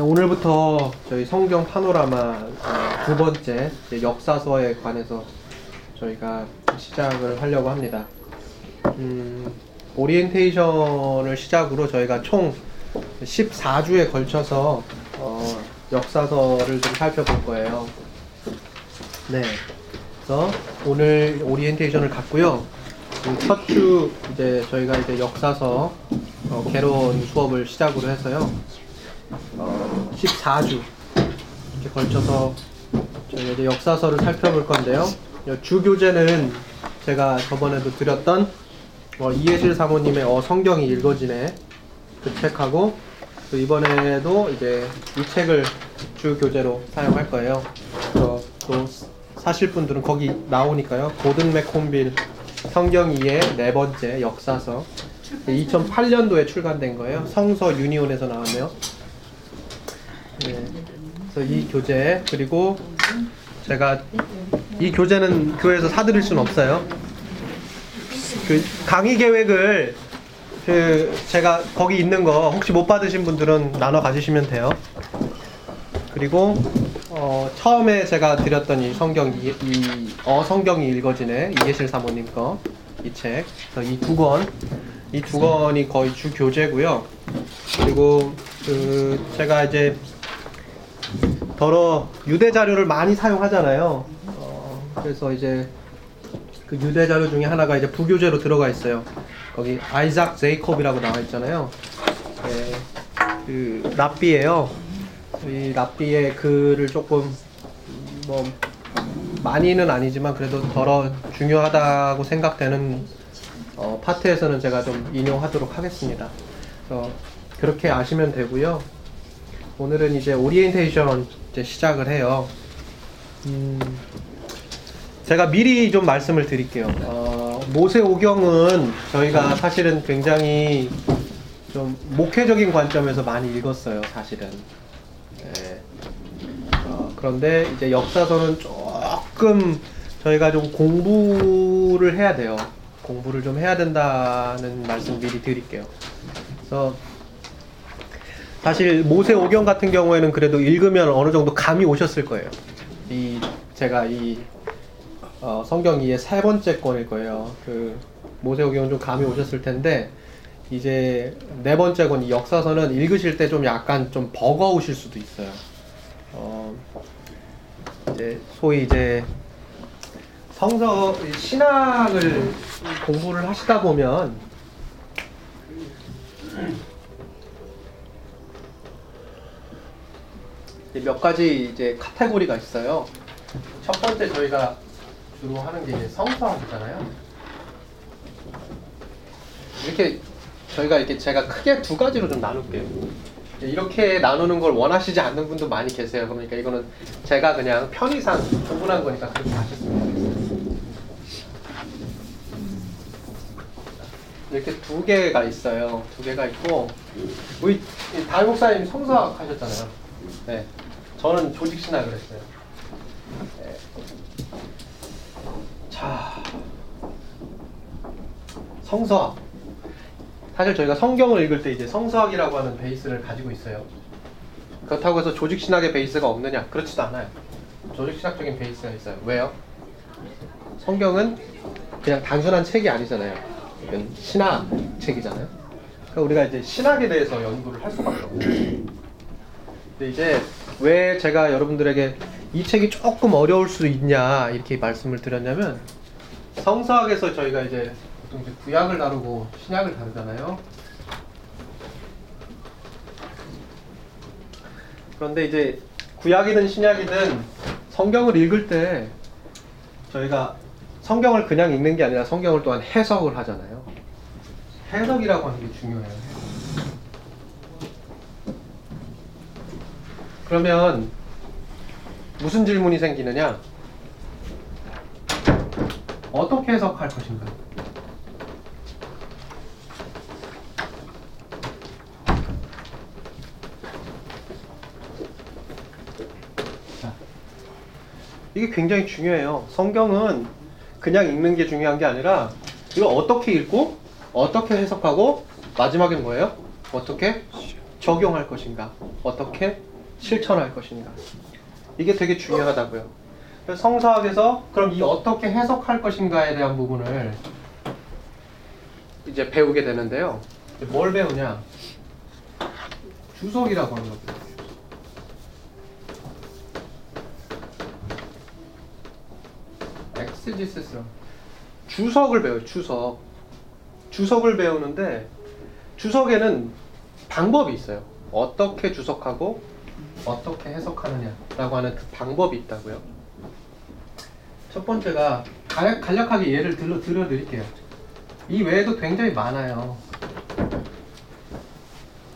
네, 오늘부터 저희 성경 파노라마 어, 두 번째 역사서에 관해서 저희가 시작을 하려고 합니다. 음, 오리엔테이션을 시작으로 저희가 총 14주에 걸쳐서 어, 역사서를 좀 살펴볼 거예요. 네. 그래서 오늘 오리엔테이션을 갖고요. 첫 주 이제 저희가 이제 역사서 어, 개론 수업을 시작으로 해서요. 어, 14주 이렇게 걸쳐서 저희가 이제 역사서를 살펴볼 건데요. 주 교재는 제가 저번에도 드렸던 어, 이해실 사모님의 어 성경이 읽어지네 그 책하고 또 이번에도 이제 이 책을 주 교재로 사용할 거예요. 또 사실 분들은 거기 나오니까요. 고든 맥콤빌 성경 이해 네 번째 역사서 2008년도에 출간된 거예요. 성서 유니온에서 나왔네요. 네. 그래서 이 교재 그리고 제가 이 교재는 교회에서 사드릴 수는 없어요. 그 강의 계획을 그 제가 거기 있는 거 혹시 못 받으신 분들은 나눠 가지시면 돼요. 그리고 어, 처음에 제가 드렸던 이 성경 이, 이 어, 성경이 읽어지네 이계실 사모님 거 이 책, 이 두 권, 이 두 권이 거의 주 교재고요. 그리고 그 제가 이제 더러 유대 자료를 많이 사용하잖아요. 어, 그래서 이제 그 유대 자료 중에 하나가 이제 부교재로 들어가 있어요. 거기 아이작 제이콥이라고 나와 있잖아요. 네, 그 랍비예요. 이 랍비의 글을 조금 뭐 많이는 아니지만 그래도 더러 중요하다고 생각되는 어, 파트에서는 제가 좀 인용하도록 하겠습니다. 그래서 그렇게 아시면 되고요. 오늘은 이제 오리엔테이션 이제 시작을 해요. 음, 제가 미리 좀 말씀을 드릴게요. 어, 모세오경은 저희가 사실은 굉장히 좀 목회적인 관점에서 많이 읽었어요, 사실은. 네. 어, 그런데 이제 역사서는 조금 저희가 좀 공부를 해야 돼요. 공부를 좀 해야 된다는 말씀 미리 드릴게요. 그래서 사실 모세 오경 같은 경우에는 그래도 읽으면 어느 정도 감이 오셨을 거예요. 이 제가 이 어, 성경 이의 세 번째 권일 거예요. 그 모세 오경은 좀 감이 오셨을 텐데 이제 네 번째 권 역사서는 읽으실 때 좀 약간 좀 버거우실 수도 있어요. 어, 이제 소위 이제 성서 신학을 공부를 하시다 보면 몇 가지 이제 카테고리가 있어요. 첫 번째 저희가 주로 하는 게 이제 성서학이잖아요. 이렇게 저희가 이렇게 제가 크게 두 가지로 좀 나눌게요. 이렇게 나누는 걸 원하시지 않는 분도 많이 계세요. 그러니까 이거는 제가 그냥 편의상 구분한 거니까 그렇게 하셨으면 좋겠어요. 이렇게 두 개가 있어요. 두 개가 있고 우리 다임 목사님 성서학 하셨잖아요. 네. 저는 조직 신학을 했어요. 네. 자, 성서학. 사실 저희가 성경을 읽을 때 이제 성서학이라고 하는 베이스를 가지고 있어요. 그렇다고 해서 조직 신학의 베이스가 없느냐? 그렇지도 않아요. 조직 신학적인 베이스가 있어요. 왜요? 성경은 그냥 단순한 책이 아니잖아요. 이건 신학 책이잖아요. 그러니까 우리가 이제 신학에 대해서 연구를 할 수밖에 없는 근데 이제 왜 제가 여러분들에게 이 책이 조금 어려울 수 있냐 이렇게 말씀을 드렸냐면 성서학에서 저희가 이제 보통 이제 구약을 다루고 신약을 다루잖아요. 그런데 이제 구약이든 신약이든 성경을 읽을 때 저희가 성경을 그냥 읽는 게 아니라 성경을 또한 해석을 하잖아요. 해석이라고 하는 게 중요해요. 그러면 무슨 질문이 생기느냐? 어떻게 해석할 것인가? 이게 굉장히 중요해요. 성경은 그냥 읽는 게 중요한 게 아니라 이거 어떻게 읽고 어떻게 해석하고 마지막엔 뭐예요? 어떻게 적용할 것인가, 어떻게 실천할 것인가. 이게 되게 중요하다고요. 성서학에서 그럼 이 어떻게 해석할 것인가에 대한 부분을 이제 배우게 되는데요. 뭘 배우냐? 주석이라고 하는 겁니다. 엑스지스스 주석을 배워요. 주석. 주석을 배우는데 주석에는 방법이 있어요. 어떻게 주석하고 어떻게 해석하느냐라고 하는 그 방법이 있다고요. 첫 번째가 간략, 간략하게 예를 들어 드려드릴게요. 이 외에도 굉장히 많아요.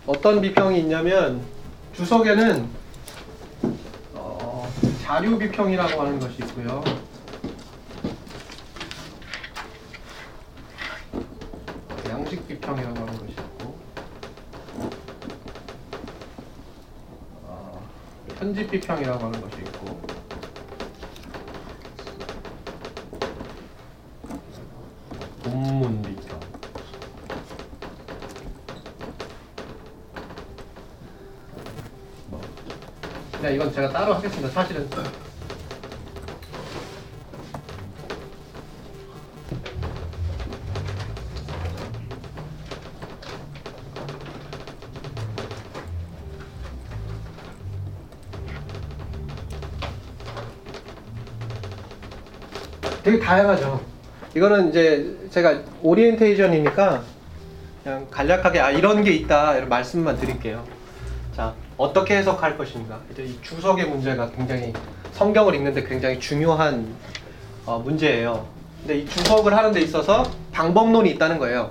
어떤 비평이 있냐면 주석에는 어, 자료 비평이라고 하는 것이 있고요. 양식 비평이라고 어, 편집 비평이라고 하는 것이 있고 본문 비평 뭐. 그냥 이건 제가 따로 하겠습니다. 사실은 다양하죠. 이거는 이제 제가 오리엔테이션이니까 그냥 간략하게 아 이런 게 있다 이런 말씀만 드릴게요. 자 어떻게 해석할 것인가 이제 이 주석의 문제가 굉장히 성경을 읽는데 굉장히 중요한 어, 문제예요. 근데 이 주석을 하는 데 있어서 방법론이 있다는 거예요.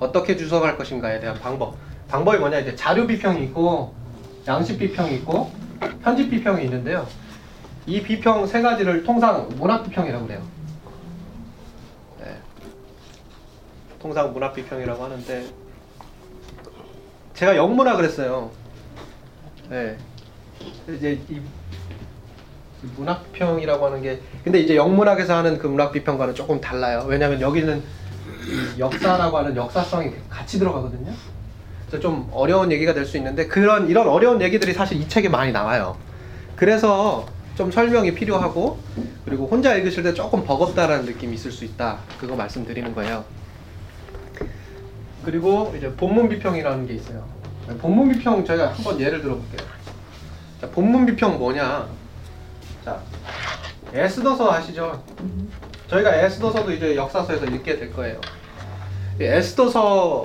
어떻게 주석할 것인가에 대한 방법. 방법이 뭐냐 이제 자료 비평이 있고 양식 비평이 있고 편집 비평이 있는데요. 이 비평 세 가지를 통상 문학 비평이라고 그래요. 통상 문학 비평이라고 하는데 제가 영문화 그랬어요. 네. 이제 이 문학 비평이라고 하는 게 근데 이제 영문학에서 하는 그 문학 비평과는 조금 달라요. 왜냐하면 여기는 이 역사라고 하는 역사성이 같이 들어가거든요. 그래서 좀 어려운 얘기가 될 수 있는데 그런 이런 어려운 얘기들이 사실 이 책에 많이 나와요. 그래서 좀 설명이 필요하고 그리고 혼자 읽으실 때 조금 버겁다라는 느낌이 있을 수 있다. 그거 말씀드리는 거예요. 그리고 이제 본문 비평이라는 게 있어요. 본문 비평 저희가 한번 예를 들어볼게요. 자, 본문 비평 뭐냐? 자, 에스더서 아시죠? 저희가 에스더서도 이제 역사서에서 읽게 될 거예요. 이 에스더서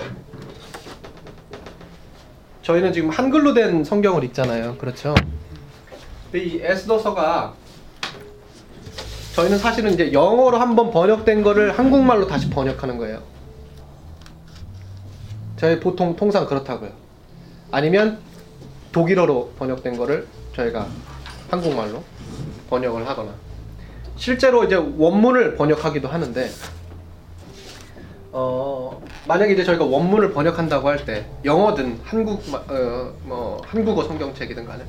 저희는 지금 한글로 된 성경을 읽잖아요. 그렇죠? 근데 이 에스더서가 저희는 사실은 이제 영어로 한번 번역된 거를 한국말로 다시 번역하는 거예요. 저희 보통 통상 그렇다고요. 아니면 독일어로 번역된 거를 저희가 한국말로 번역을 하거나 실제로 이제 원문을 번역하기도 하는데 어 만약에 이제 저희가 원문을 번역한다고 할 때 영어든 한국 어, 뭐 한국어 성경책이든 간에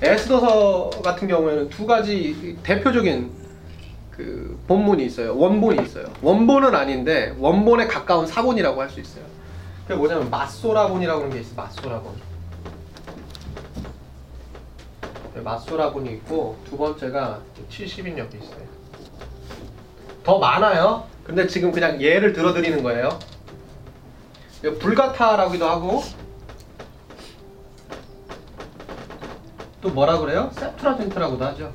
에스더서 같은 경우에는 두 가지 대표적인 그 본문이 있어요. 원본이 있어요. 원본은 아닌데 원본에 가까운 사본이라고 할 수 있어요. 그게 뭐냐면 마소라본이라고 하는 게 있어요. 마소라본. 네, 마소라본이 있고 두 번째가 70인역이 있어요. 더 많아요. 근데 지금 그냥 예를 들어드리는 거예요. 불가타라고도 하고 또 뭐라 그래요? Septuagint라고도 하죠.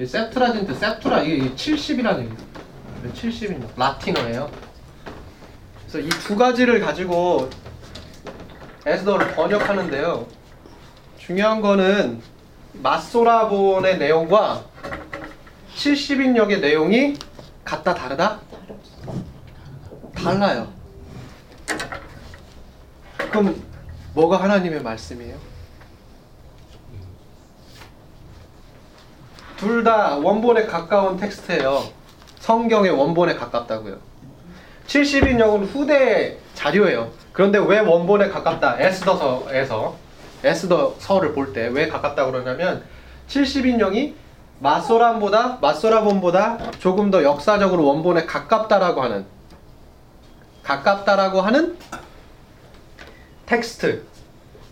이 Septuagint, Septua 이게 70이라는 얘기예요. 70인 라틴어예요. 그래서 이 두 가지를 가지고 에스더를 번역하는데요. 중요한 거는 마소라본의 내용과 70인역의 내용이 같다 다르다? 달라요. 그럼 뭐가 하나님의 말씀이에요? 둘 다 원본에 가까운 텍스트예요. 성경의 원본에 가깝다고요. 70인역은 후대 자료예요. 그런데 왜 원본에 가깝다? 에스더서에서 에스더서를 볼 때 왜 가깝다고 그러냐면 70인역이 마소람보다 마소라본보다 조금 더 역사적으로 원본에 가깝다라고 하는 가깝다라고 하는 텍스트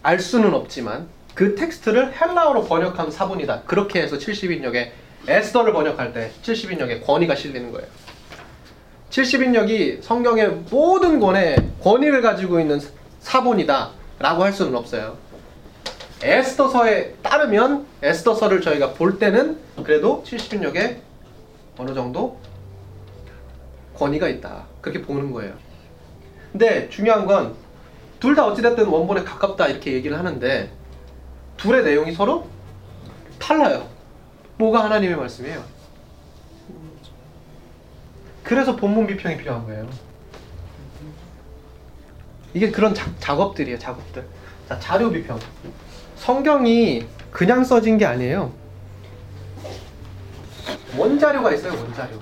알 수는 없지만 그 텍스트를 헬라어로 번역한 사본이다. 그렇게 해서 70인역에 에스더를 번역할 때 70인역에 권위가 실리는 거예요. 70인역이 성경의 모든 권의 권위를 가지고 있는 사본이다 라고 할 수는 없어요. 에스더서에 따르면 에스더서를 저희가 볼 때는 그래도 70인역에 어느 정도 권위가 있다. 그렇게 보는 거예요. 근데 중요한 건 둘 다 어찌됐든 원본에 가깝다 이렇게 얘기를 하는데 둘의 내용이 서로 달라요. 뭐가 하나님의 말씀이에요? 그래서 본문 비평이 필요한 거예요. 이게 그런 자, 작업들이에요, 작업들. 자, 자료 비평. 성경이 그냥 써진 게 아니에요. 원자료가 있어요, 원자료.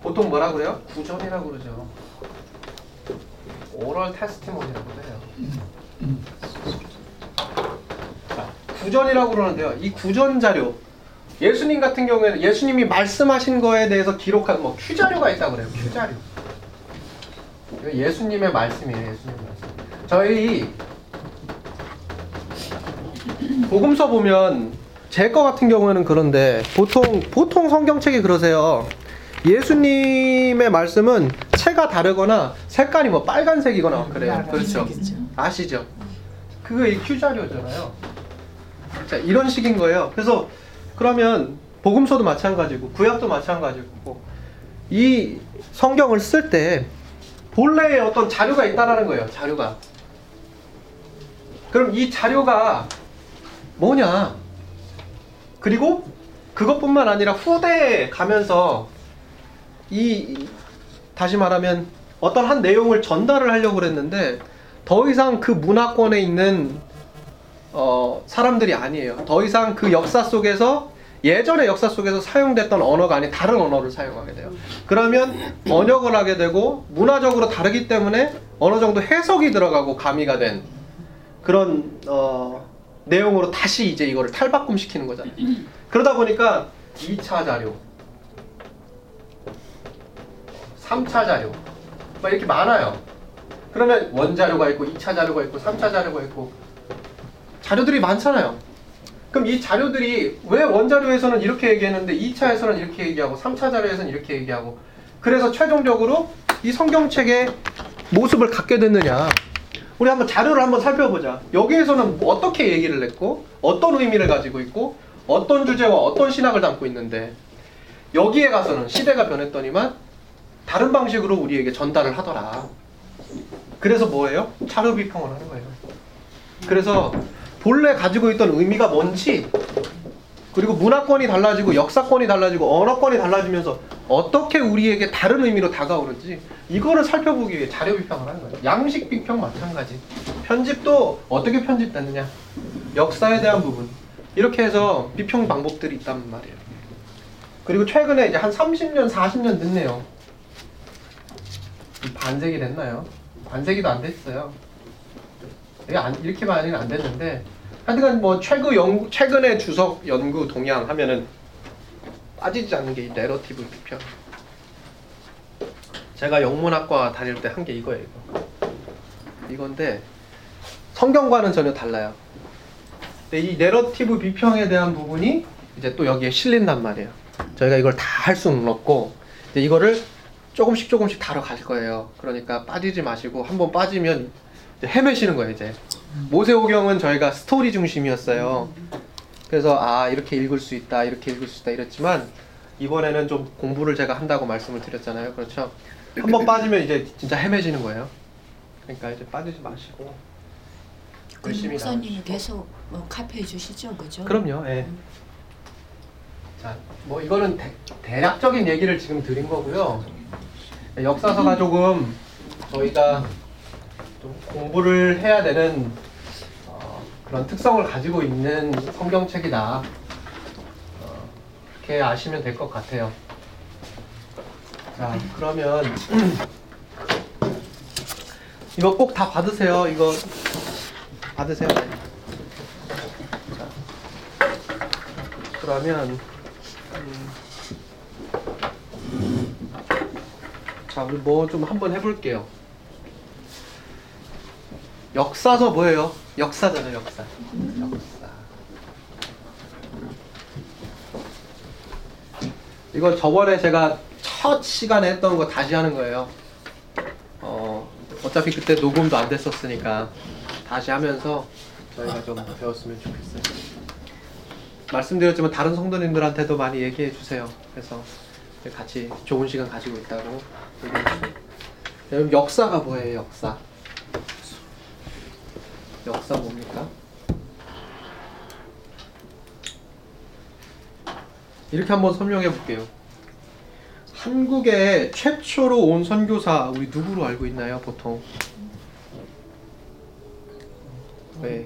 보통 뭐라 그래요? 구전이라고 그러죠. 오럴 테스티몬이라고 해요. 자, 구전이라고 그러는데요. 이 구전 자료. 예수님 같은 경우에는 예수님이 말씀하신 거에 대해서 기록한 뭐 큐자료가 있다고 그래요. 큐자료. 이거 예수님의 말씀이에요. 예수님의 말씀. 저희 복음서 보면 제 거 같은 경우에는 그런데 보통 보통 성경책이 그러세요. 예수님의 말씀은 채가 다르거나 색깔이 뭐 빨간색이거나 그래요. 그렇죠. 아시죠? 그거 이큐 자료잖아요. 자, 이런 식인 거예요. 그래서 그러면 복음서도 마찬가지고 구약도 마찬가지고 이 성경을 쓸 때 본래의 어떤 자료가 있다라는 거예요. 자료가. 그럼 이 자료가 뭐냐? 그리고 그것뿐만 아니라 후대에 가면서 이 다시 말하면 어떤 한 내용을 전달을 하려고 그랬는데 더 이상 그 문화권에 있는 어, 사람들이 아니에요. 더 이상 그 역사 속에서 예전의 역사 속에서 사용됐던 언어가 아닌 다른 언어를 사용하게 돼요. 그러면 번역을 하게 되고 문화적으로 다르기 때문에 어느 정도 해석이 들어가고 가미가 된 그런 어, 내용으로 다시 이제 이거를 탈바꿈 시키는 거잖아요. 그러다 보니까 2차 자료, 3차 자료, 막 이렇게 많아요. 그러면 원자료가 있고 2차 자료가 있고 3차 자료가 있고 자료들이 많잖아요. 그럼 이 자료들이 왜 원자료에서는 이렇게 얘기했는데 2차에서는 이렇게 얘기하고 3차 자료에서는 이렇게 얘기하고 그래서 최종적으로 이 성경책의 모습을 갖게 됐느냐 우리 한번 자료를 한번 살펴보자 여기에서는 어떻게 얘기를 했고 어떤 의미를 가지고 있고 어떤 주제와 어떤 신학을 담고 있는데 여기에 가서는 시대가 변했더니만 다른 방식으로 우리에게 전달을 하더라 그래서 뭐예요? 자료 비평을 하는 거예요 그래서 본래 가지고 있던 의미가 뭔지 그리고 문화권이 달라지고 역사권이 달라지고 언어권이 달라지면서 어떻게 우리에게 다른 의미로 다가오는지 이거를 살펴보기 위해 자료 비평을 하는 거예요. 양식 비평 마찬가지. 편집도 어떻게 편집됐느냐. 역사에 대한 부분. 이렇게 해서 비평 방법들이 있단 말이에요. 그리고 최근에 이제 한 30년, 40년 됐네요. 반세기 됐나요? 반세기도 안 됐어요. 이게 안, 이렇게 많이는 안 됐는데 하여튼간 뭐 최근 연구, 최근의 주석 연구 동향 하면은 빠지지 않는 게 이 내러티브 비평. 제가 영문학과 다닐 때 한 게 이거예요. 이거. 이건데 성경과는 전혀 달라요. 근데 이 내러티브 비평에 대한 부분이 이제 또 여기에 실린단 말이에요. 저희가 이걸 다 할 수는 없고 이제 이거를 조금씩 조금씩 다뤄 갈 거예요. 그러니까 빠지지 마시고 한번 빠지면 헤매시는 거예요, 이제. 모세오경은 저희가 스토리 중심이었어요. 그래서 아 이렇게 읽을 수 있다, 이렇게 읽을 수 있다 이랬지만 이번에는 좀 공부를 제가 한다고 말씀을 드렸잖아요. 그렇죠? 한번 빠지면 이제 진짜 헤매지는 거예요. 그러니까 이제 빠지지 마시고 그 열심히 목사님이. 계속 뭐 카페해 주시죠, 그죠? 그럼요. 예. 자, 뭐 이거는 대, 대략적인 얘기를 지금 드린 거고요. 역사서가 조금 저희가 좀 공부를 해야 되는 어, 그런 특성을 가지고 있는 성경책이다. 어, 그렇게 아시면 될 것 같아요. 자, 그러면 이거 꼭 다 받으세요. 이거 받으세요. 네. 자, 그러면 음, 자 우리 뭐 좀 한번 해볼게요. 역사서 뭐예요? 역사잖아요, 역사. 역사. 이거 저번에 제가 첫 시간에 했던 거 다시 하는 거예요. 어, 어차피 그때 녹음도 안 됐었으니까 다시 하면서 저희가 좀 배웠으면 좋겠어요. 말씀드렸지만 다른 성도님들한테도 많이 얘기해 주세요. 그래서 같이 좋은 시간 가지고 있다고 얘기해 주세요. 여러분 역사가 뭐예요? 역사. 역사 뭡니까? 이렇게 한번 설명해 볼게요. 한국에 최초로 온 선교사 우리 누구로 알고 있나요? 보통 왜?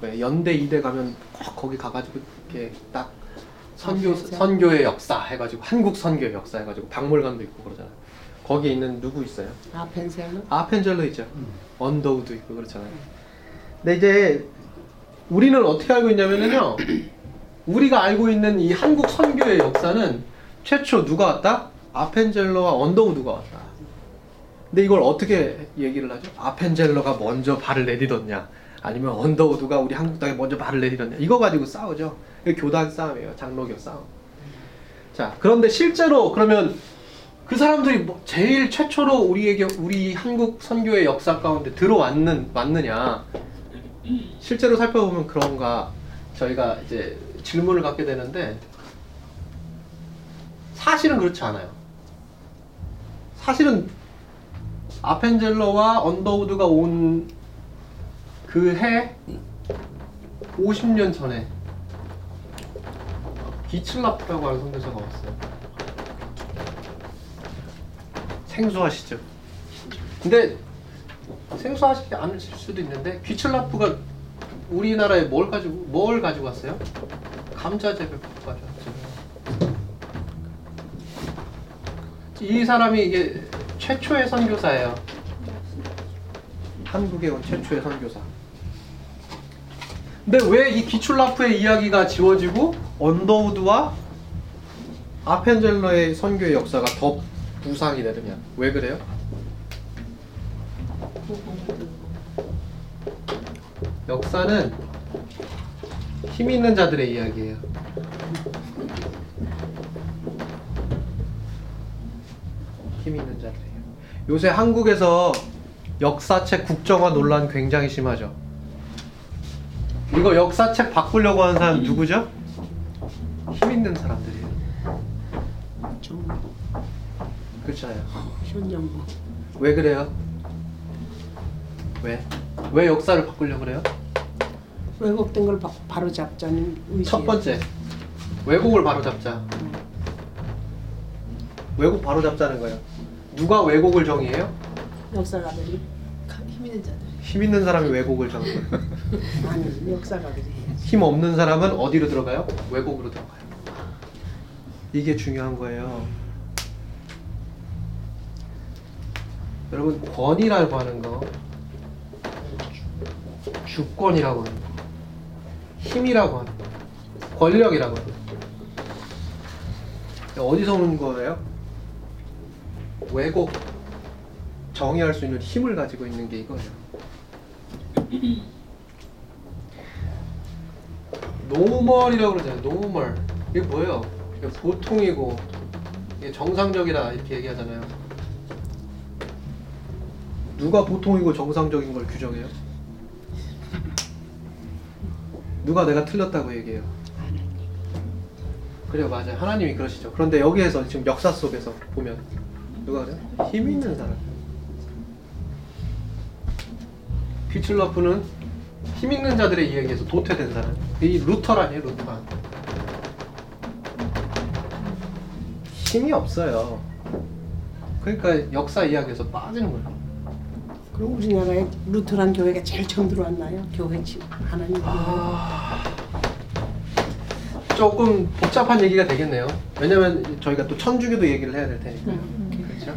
왜 연대 이대 가면 꼭 거기 가가지고 이렇게 딱 선교 선교의 역사 해가지고 한국 선교의 역사 해가지고 박물관도 있고 그러잖아요. 거기에 있는 누구 있어요? 아 펜셀로? 아펜젤러 있죠. 언더우드 있고 그렇잖아요. 근데 이제 우리는 어떻게 알고 있냐면요. 우리가 알고 있는 이 한국 선교의 역사는 최초 누가 왔다? 아펜젤러와 언더우드가 왔다. 근데 이걸 어떻게 얘기를 하죠? 아펜젤러가 먼저 발을 내디뎠냐? 아니면 언더우드가 우리 한국 땅에 먼저 발을 내디뎠냐? 이거 가지고 싸우죠. 이게 교단 싸움이에요. 장로교 싸움. 자, 그런데 실제로 그러면 그 사람들이 뭐 제일 최초로 우리에게 우리 한국 선교의 역사 가운데 들어왔는 왔느냐? 실제로 살펴보면 그런가 저희가 이제 질문을 갖게 되는데 사실은 그렇지 않아요. 사실은 아펜젤러와 언더우드가 온 그 해 50년 전에 기칠라프라고 하는 선교사가 왔어요. 생소하시죠? 근데 생소하시지 않으실 수도 있는데 귀칠라프가 우리나라에 뭘 가지고 뭘 가지고 왔어요? 감자재배 가져왔죠. 이 사람이 이게 최초의 선교사예요. 한국에 온 최초의 선교사. 근데 왜 이 기출라프의 이야기가 지워지고 언더우드와 아펜젤러의 선교의 역사가 더 부상이 되느냐? 왜 그래요? 역사는 힘 있는 자들의 이야기예요. 힘 있는 자들이에요. 요새 한국에서 역사책 국정화 논란 굉장히 심하죠. 이거 역사책 바꾸려고 하는 사람 누구죠? 힘 있는 사람들이에요. 좀 그렇잖아요. 현정부 왜 그래요? 왜? 왜 역사를 바꾸려고 그래요? 왜곡된 걸 바, 바로 잡자는 의지. 첫 번째 왜곡을 바로 잡자. 왜곡 바로 잡자는 거예요. 누가 왜곡을 정의해요? 역사가들이 힘 있는 자들. 힘 있는 사람이 왜곡을 정의해요. 아니 역사가들이. 힘 없는 사람은 어디로 들어가요? 왜곡으로 들어가요. 이게 중요한 거예요. 여러분 권위라고 하는 거 주권이라고 하는 거 힘이라고 하는 거 권력이라고 하는 거 어디서 오는 거예요? 왜곡 정의할 수 있는 힘을 가지고 있는 게 이거예요. normal이라고 그러잖아요. normal. 이게 뭐예요? 이게 보통이고 이게 정상적이다 이렇게 얘기하잖아요. 누가 보통이고 정상적인 걸 규정해요? 누가 내가 틀렸다고 얘기해요? 그래요, 맞아요. 하나님이 그러시죠. 그런데 여기에서 지금 역사 속에서 보면 누가 그래요? 힘 있는 사람. 휘슬러프는 힘 있는 자들의 이야기에서 도태된 사람. 이 루터란이에요, 루터란. 힘이 없어요. 그러니까 역사 이야기에서 빠지는 거예요. 그럼 우리 나라에 루터란 교회가 제일 처음 들어왔나요? 교회 집 하나님 교회. 아, 조금 복잡한 얘기가 되겠네요. 왜냐면 저희가 또 천주교도 얘기를 해야 될 테니까. 음, 그렇죠?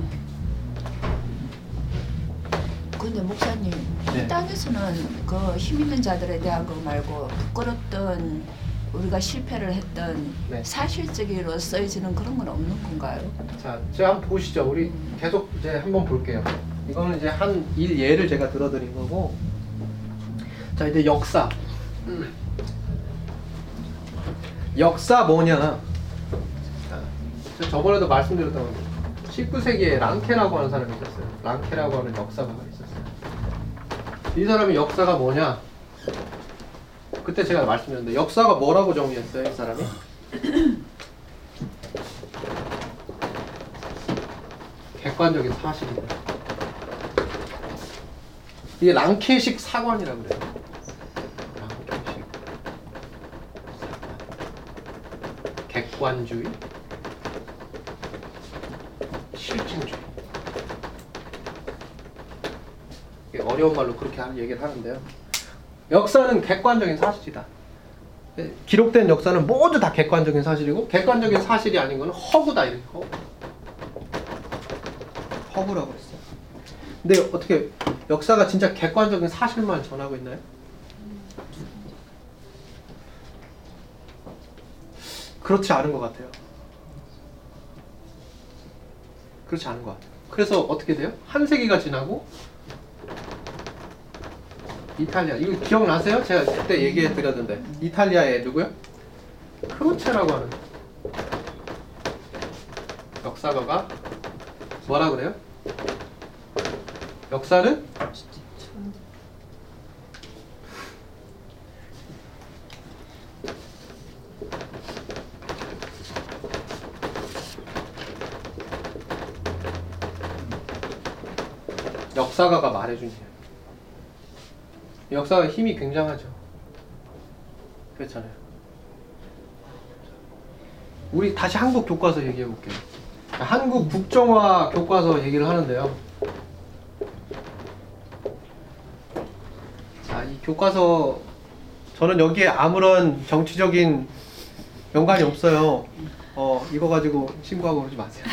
근데 목사님 네. 이 땅에서는 그 힘 있는 자들에 대한 거 말고 부끄럽던 우리가 실패를 했던 네. 사실적으로 쓰여지는 그런 건 없는 건가요? 자, 제가 한번 보시죠. 우리 계속 이제 한번 볼게요. 이거는 이제 한 일 예를 제가 들어드린 거고. 자 이제 역사. 음. 역사 뭐냐? 저번에도 말씀드렸던 19세기에 랑케라고 하는 사람이 있었어요. 랑케라고 하는 역사가가 있었어요. 이 사람의 역사가 뭐냐? 그때 제가 말씀드렸는데 역사가 뭐라고 정의했어요, 이 사람이? 객관적인 사실이다. 이게 랑케식 사관이라고 그래요. 랑케식 사관. 객관주의, 실증주의. 이게 어려운 말로 그렇게 하는 얘기를 하는데요. 역사는 객관적인 사실이다. 예, 기록된 역사는 모두 다 객관적인 사실이고 객관적인 사실이 아닌 것은 허구다 이렇게 허구. 허구라고 했어요. 근데 어떻게 역사가 진짜 객관적인 사실만 전하고 있나요? 그렇지 않은 것 같아요. 그렇지 않은 것 같아요. 그래서 어떻게 돼요? 한 세기가 지나고 이탈리아 이거 기억나세요? 제가 그때 얘기해 드렸는데 이탈리아에 누구요? 크로체라고 하는 역사가가 뭐라 그래요? 역사는 역사가가 말해준 일. 역사가 힘이 굉장하죠. 그렇잖아요. 우리 다시 한국 교과서 얘기해 볼게요. 한국 국정화 교과서 얘기를 하는데요. 자, 이 교과서 저는 여기에 아무런 정치적인 연관이 없어요. 어, 이거 가지고 신고하고 그러지 마세요.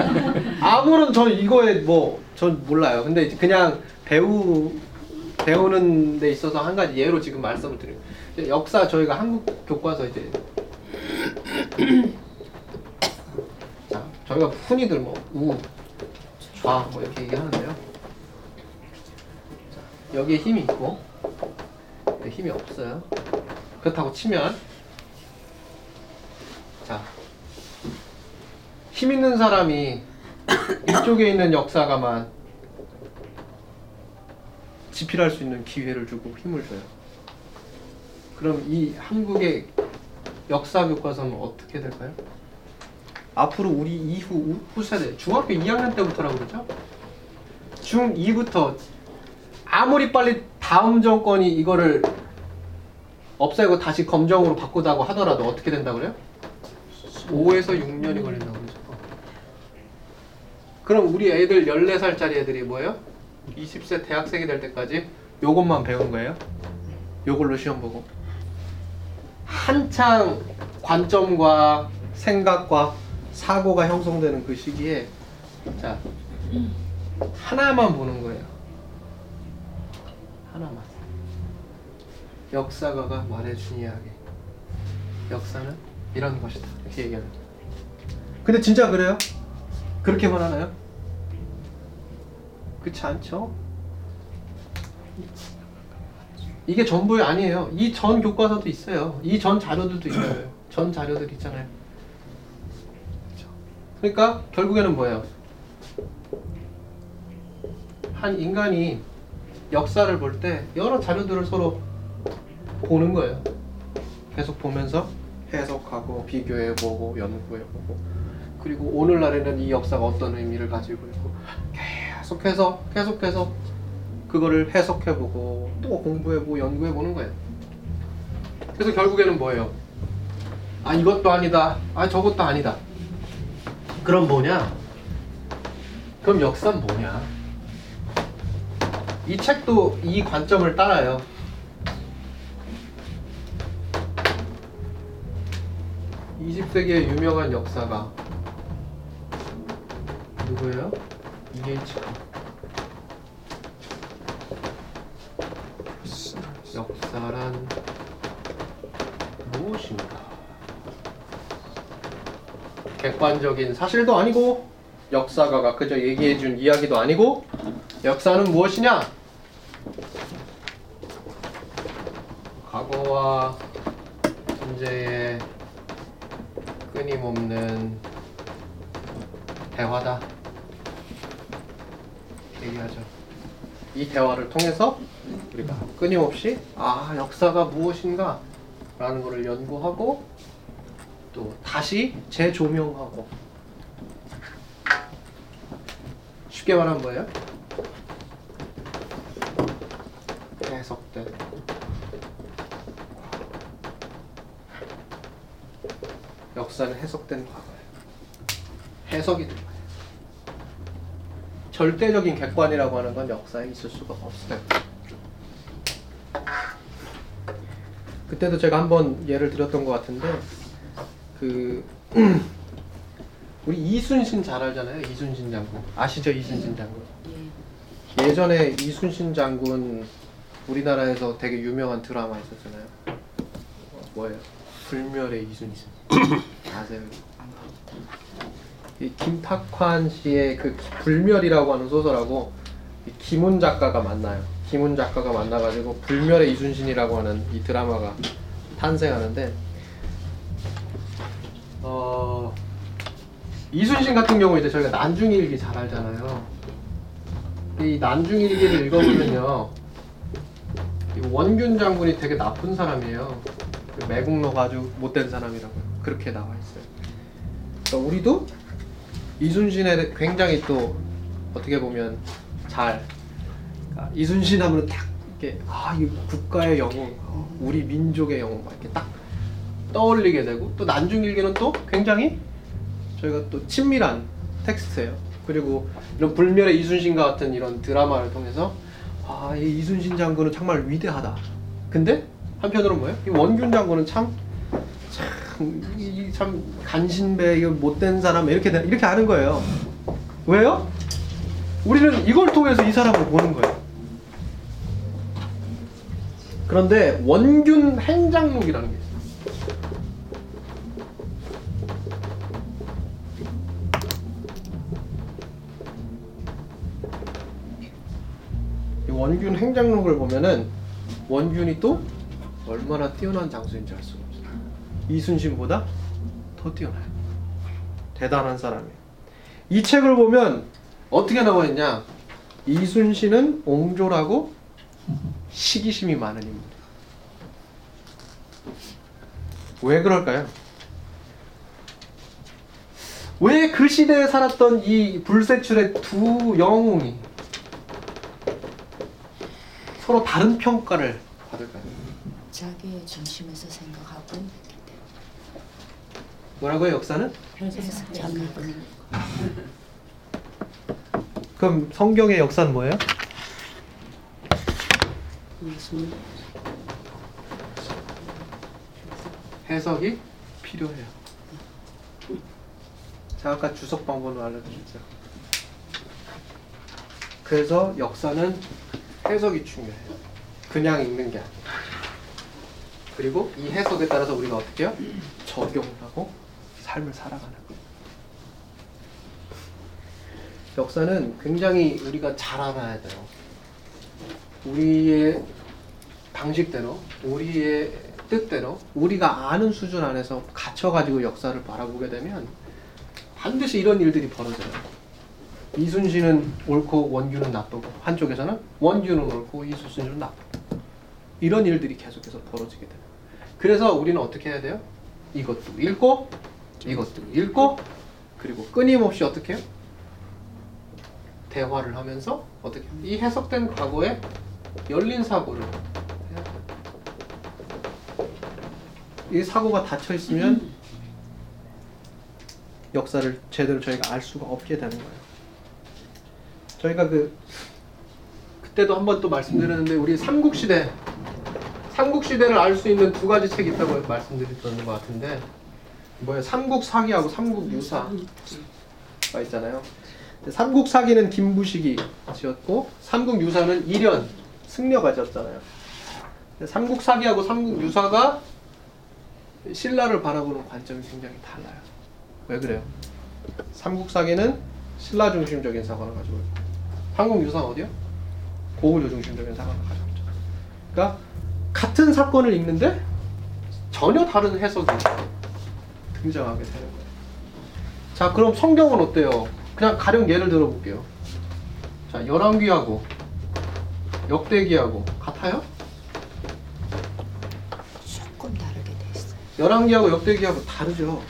아무런 저 이거에 뭐 전 몰라요. 근데 이제 그냥 배우 배우는 데 있어서 한 가지 예로 지금 말씀을 드려요. 역사 저희가 한국 교과서 이제 자, 저희가 흔히들 뭐 우, 좌, 뭐 이렇게 얘기하는데요. 자, 여기에 힘이 있고 여기 힘이 없어요. 그렇다고 치면 자, 힘 있는 사람이 이쪽에 있는 역사가만 지필할 수 있는 기회를 주고 힘을 줘요. 그럼 이 한국의 역사 교과서는 어떻게 될까요? 앞으로 우리 이후 우- 후세대 중학교 2학년 때부터라고 그러죠? 중2부터 아무리 빨리 다음 정권이 이거를 없애고 다시 검정으로 바꾸다고 하더라도 어떻게 된다 그래요? 5에서 6년이 걸린다고 그러죠. 그럼 우리 애들 14살짜리 애들이 뭐예요? 20세 대학생이 될 때까지 요것만 배운 거예요? 요걸로 시험 보고 한창 관점과 생각과 사고가 형성되는 그 시기에 자 하나만 보는 거예요. 하나만. 역사가가 말해준 이야기. 역사는 이런 것이다. 이렇게 얘기하는. 근데 진짜 그래요? 그렇게만 하나요? 그렇지 않죠? 이게 전부 아니에요. 이 전 교과서도 있어요. 이 전 자료들도 있어요. 전 자료들 있잖아요. 그러니까 결국에는 뭐예요? 한 인간이 역사를 볼 때 여러 자료들을 서로 보는 거예요. 계속 보면서 해석하고 비교해보고 연구해보고 그리고 오늘날에는 이 역사가 어떤 의미를 가지고 있고 계속해서 계속해서 그거를 해석해보고 또 공부해보고 연구해보는 거예요. 그래서 결국에는 뭐예요? 아 이것도 아니다. 아 저것도 아니다. 그럼 뭐냐? 그럼 역사는 뭐냐? 이 책도 이 관점을 따라요. (20세기의) 유명한 역사가 누구예요? E.H. 역사란 무엇인가? 객관적인 사실도 아니고 역사가가 그저 얘기해준 이야기도 아니고 역사는 무엇이냐? 과거와 현재의 끊임없는 대화다. 얘기하죠. 이 대화를 통해서 우리가 끊임없이 아 역사가 무엇인가 라는 것을 연구하고 또 다시 재조명하고 쉽게 말하면 뭐예요? 해석된 역사는 해석된 과거예요. 해석이 된 거예요. 절대적인 객관이라고 하는 건 역사에 있을 수가 없어요. 그때도 제가 한번 예를 들었던 것 같은데 그 우리 이순신 잘 알잖아요. 이순신 장군 아시죠? 이순신 장군. 예. 예전에 이순신 장군 우리나라에서 되게 유명한 드라마 있었잖아요. 어, 뭐예요? 불멸의 이순신. 아세요? 이 김탁환 씨의 그 불멸이라고 하는 소설하고 이 김훈 작가가 만나요. 김훈 작가가 만나가지고 불멸의 이순신이라고 하는 이 드라마가 탄생하는데 어 이순신 같은 경우 이제 저희가 난중일기 잘 알잖아요. 이 난중일기를 읽어보면요, 이 원균 장군이 되게 나쁜 사람이에요. 그 매국노가 아주 못된 사람이라고 그렇게 나와 있어요. 그러니까 우리도 이순신에 굉장히 또 어떻게 보면 잘 그러니까 이순신 하면 딱 이렇게 아이 국가의 영웅, 어, 우리 민족의 영웅 막 이렇게 딱 떠올리게 되고 또 난중일기는 또 굉장히 저희가 또 친밀한 텍스트예요. 그리고 이런 불멸의 이순신과 같은 이런 드라마를 통해서 아, 이 이순신 장군은 정말 위대하다. 근데 한편으로 뭐예요? 이 원균 장군은 참 참, 이, 참 간신배 이거 못된 사람 이렇게 돼- 이렇게 아는 거예요. 왜요? 우리는 이걸 통해서 이 사람을 보는 거예요. 그런데 원균 행장록이라는 게 있어요. 원균 행장록을 보면은 원균이 또 얼마나 뛰어난 장수인지 알 수가 없어요. 이순신보다 더 뛰어나요. 대단한 사람이에요. 이 책을 보면 어떻게 나와 있냐? 이순신은 옹졸하고 시기심이 많은 인물. 왜 그럴까요? 왜 그 시대에 살았던 이 불세출의 두 영웅이 서로 다른 평가를 받을까요? 자기의 중심에서 생각하고 뭐라고요, 역사는? 그럼 성경의 역사는 뭐예요? 해석이 필요해요. 제가 아까 주석 방법을 알려드렸죠. 그래서 역사는 해석이 중요해요. 그냥 읽는 게 아니에요. 그리고 이 해석에 따라서 우리가 어떻게 해요? 적용을 하고 삶을 살아가는 거예요. 역사는 굉장히 우리가 잘 알아야 돼요. 우리의 방식대로, 우리의 뜻대로, 우리가 아는 수준 안에서 갇혀가지고 역사를 바라보게 되면 반드시 이런 일들이 벌어져요. 이순신은 옳고 원균은 나쁘고 한쪽에서는 원균은 옳고 이순신은 나쁘고 이런 일들이 계속해서 벌어지게 돼요. 그래서 우리는 어떻게 해야 돼요? 이것도 읽고 이것도 읽고 그리고 끊임없이 어떻게 해요? 대화를 하면서 어떻게? 이 해석된 과거에 열린 사고를 해야 돼요. 이 사고가 닫혀 있으면 역사를 제대로 저희가 알 수가 없게 되는 거예요. 저희가 그 그때도 한번 또 말씀드렸는데 우리 삼국 시대 삼국 시대를 알 수 있는 두 가지 책이 있다고 말씀드렸던 것 같은데 뭐예요? 삼국 사기하고 삼국 유사가 있잖아요. 근데 삼국 사기는 김부식이 지었고 삼국 유사는 일현 승려가 지었잖아요. 근데 삼국 사기하고 삼국 유사가 신라를 바라보는 관점이 굉장히 달라요. 왜 그래요? 삼국 사기는 신라 중심적인 사관을 가지고 있고 한국 유산 어디요? 고구려 중심적인 사관을 가져오죠. 그러니까 같은 사건을 읽는데 전혀 다른 해석이 등장하게 되는 거예요. 자, 그럼 성경은 어때요? 그냥 가령 예를 들어 볼게요. 자, 열왕기하고 역대기하고 같아요? 조금 다르게 돼 있어요. 열왕기하고 역대기하고 다르죠.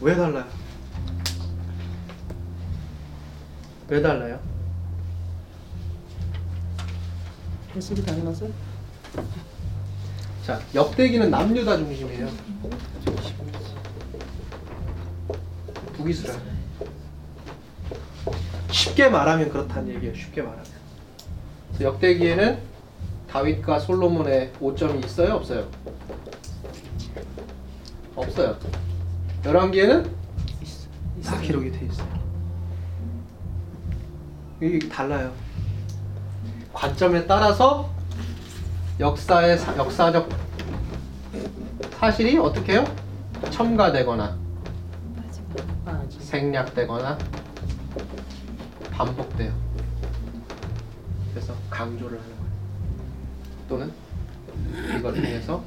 왜 달라요? 왜 달라요? 해석이 달라서 자, 역대기는 남유다 중심이에요. 북이스라엘. 쉽게 말하면 그렇다는 얘기예요. 쉽게 말하면. 역대기에는 다윗과 솔로몬의 오점이 있어요, 없어요? 없어요. 열왕기에는 다 기록이 돼 있어요. 이게 달라요. 관점에 따라서 역사의 사- 역사적 사실이 어떻게 해요? 첨가되거나 생략되거나 반복돼요. 그래서 강조를 하는 거예요. 또는 이걸 통해서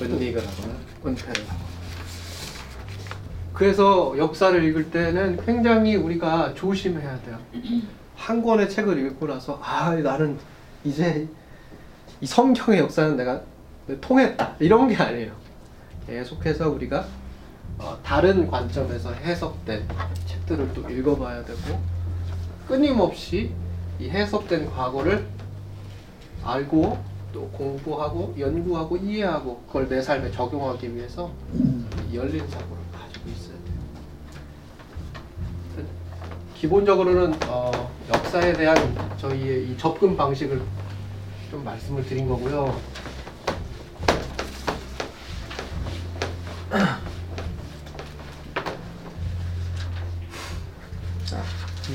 은닉을 하거나 은폐를 하거나. 그래서 역사를 읽을 때는 굉장히 우리가 조심해야 돼요. 한 권의 책을 읽고 나서 아 나는 이제 이 성경의 역사는 내가 통했다 이런 게 아니에요. 계속해서 우리가 어, 다른 관점에서 해석된 책들을 또 읽어봐야 되고 끊임없이 이 해석된 과거를 알고 또 공부하고 연구하고 이해하고 그걸 내 삶에 적용하기 위해서 이 열린 사고를 가지고 있어야 돼요. 기본적으로는 어, 역사에 대한 저희의 이 접근 방식을 좀 말씀을 드린 거고요. 자,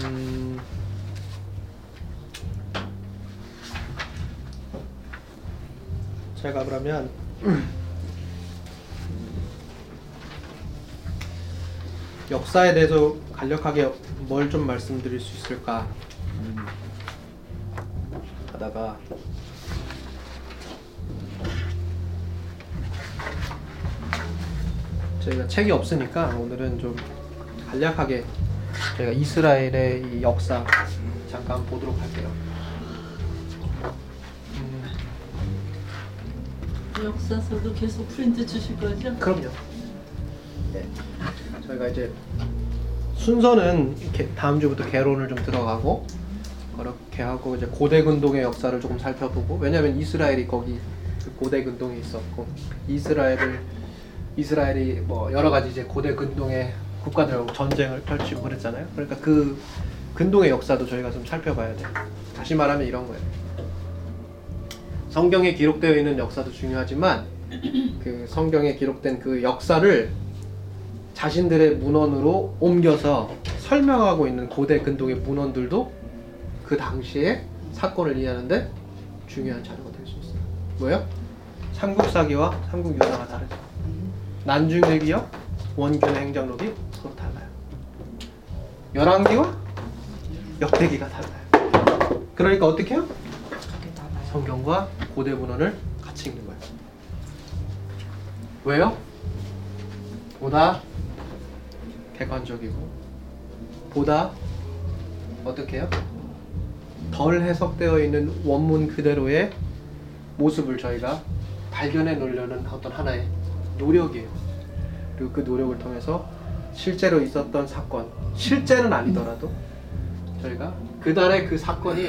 음, 제가 그러면 역사에 대해서 간략하게 뭘 좀 말씀드릴 수 있을까 음, 하다가 저희가 책이 없으니까 오늘은 좀 간략하게 저희가 이스라엘의 이 역사 잠깐 보도록 할게요. 음, 역사서도 계속 프린트 주실 거죠? 그럼요. 네. 저희가 이제 순서는 이렇게 다음 주부터 개론을 좀 들어가고 그렇게 하고 이제 고대 근동의 역사를 조금 살펴보고 왜냐하면 이스라엘이 거기 그 고대 근동에 있었고 이스라엘을 이스라엘이 뭐 여러 가지 이제 고대 근동의 국가들하고 전쟁을 펼치고 그랬잖아요. 그러니까 그 근동의 역사도 저희가 좀 살펴봐야 돼요. 다시 말하면 이런 거예요. 성경에 기록되어 있는 역사도 중요하지만 그 성경에 기록된 그 역사를 자신들의 문헌으로 옮겨서 설명하고 있는 고대 근동의 문헌들도 그 당시의 사건을 이해하는데 중요한 자료가 될 수 있어요. 뭐요? 삼국사기와 삼국유사가 다르죠. 난중일기와 원균의 행정록이 서로 달라요. 열왕기와 역대기가 달라요. 그러니까 어떻게 해요? 성경과 고대 문헌을 같이 읽는 거예요. 왜요? 보다 객관적이고 보다 어떻게 해요? 덜 해석되어 있는 원문 그대로의 모습을 저희가 발견해 놓으려는 어떤 하나의 노력이에요. 그리고 그 노력을 통해서 실제로 있었던 사건, 실제는 아니더라도 저희가 그달의 그 사건이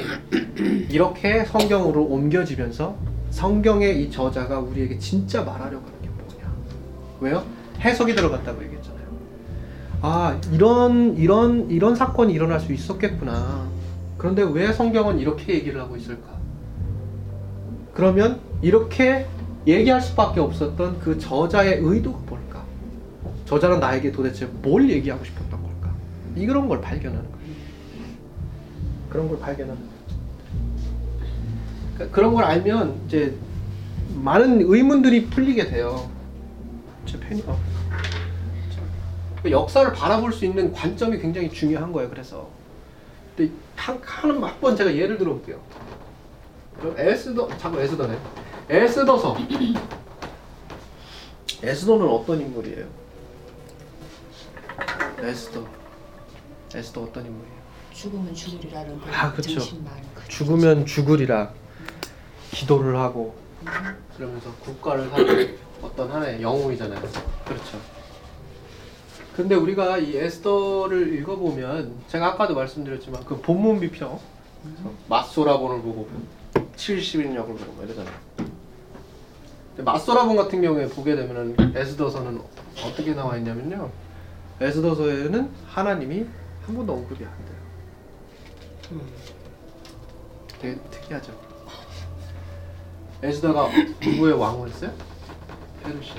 이렇게 성경으로 옮겨지면서 성경의 이 저자가 우리에게 진짜 말하려고 하는 게 뭐냐? 왜요? 해석이 들어갔다고 얘기했잖아요. 아 이런 이런 이런 사건이 일어날 수 있었겠구나. 그런데 왜 성경은 이렇게 얘기를 하고 있을까? 그러면 이렇게 얘기할 수밖에 없었던 그 저자의 의도가 뭘까? 저자는 나에게 도대체 뭘 얘기하고 싶었던 걸까? 이런 걸 발견하는 거예요. 그런 걸 발견하는 거예요. 그러니까 그런 걸 알면 이제 많은 의문들이 풀리게 돼요. 제 펜이 어. 그 역사를 바라볼 수 있는 관점이 굉장히 중요한 거예요. 그래서 근데 한, 한, 한번 제가 예를 들어볼게요. 에스더, 자꾸 에스더네. 에스더서. 에스더는 어떤 인물이에요? 에스더. 에스더 어떤 인물이에요? 죽으면 죽으리라는 그 아, 그쵸. 정신만 그 죽으면 죽으리라 기도를 하고 그러면서 국가를 사는 어떤 하나의 영웅이잖아요. 그렇죠. 근데 우리가 이 에스더를 읽어보면 제가 아까도 말씀드렸지만 그 본문 비평 맞소라본을 보고 70인역을 보고 뭐 이러잖아요. 근데 맞소라본 같은 경우에 보게 되면은 에스더서는 어떻게 나와 있냐면요. 에스더서에는 하나님이 한 번도 언급이 안 돼요. 되게 특이하죠. 에스더가 누구의 왕이었어요? 페르시아.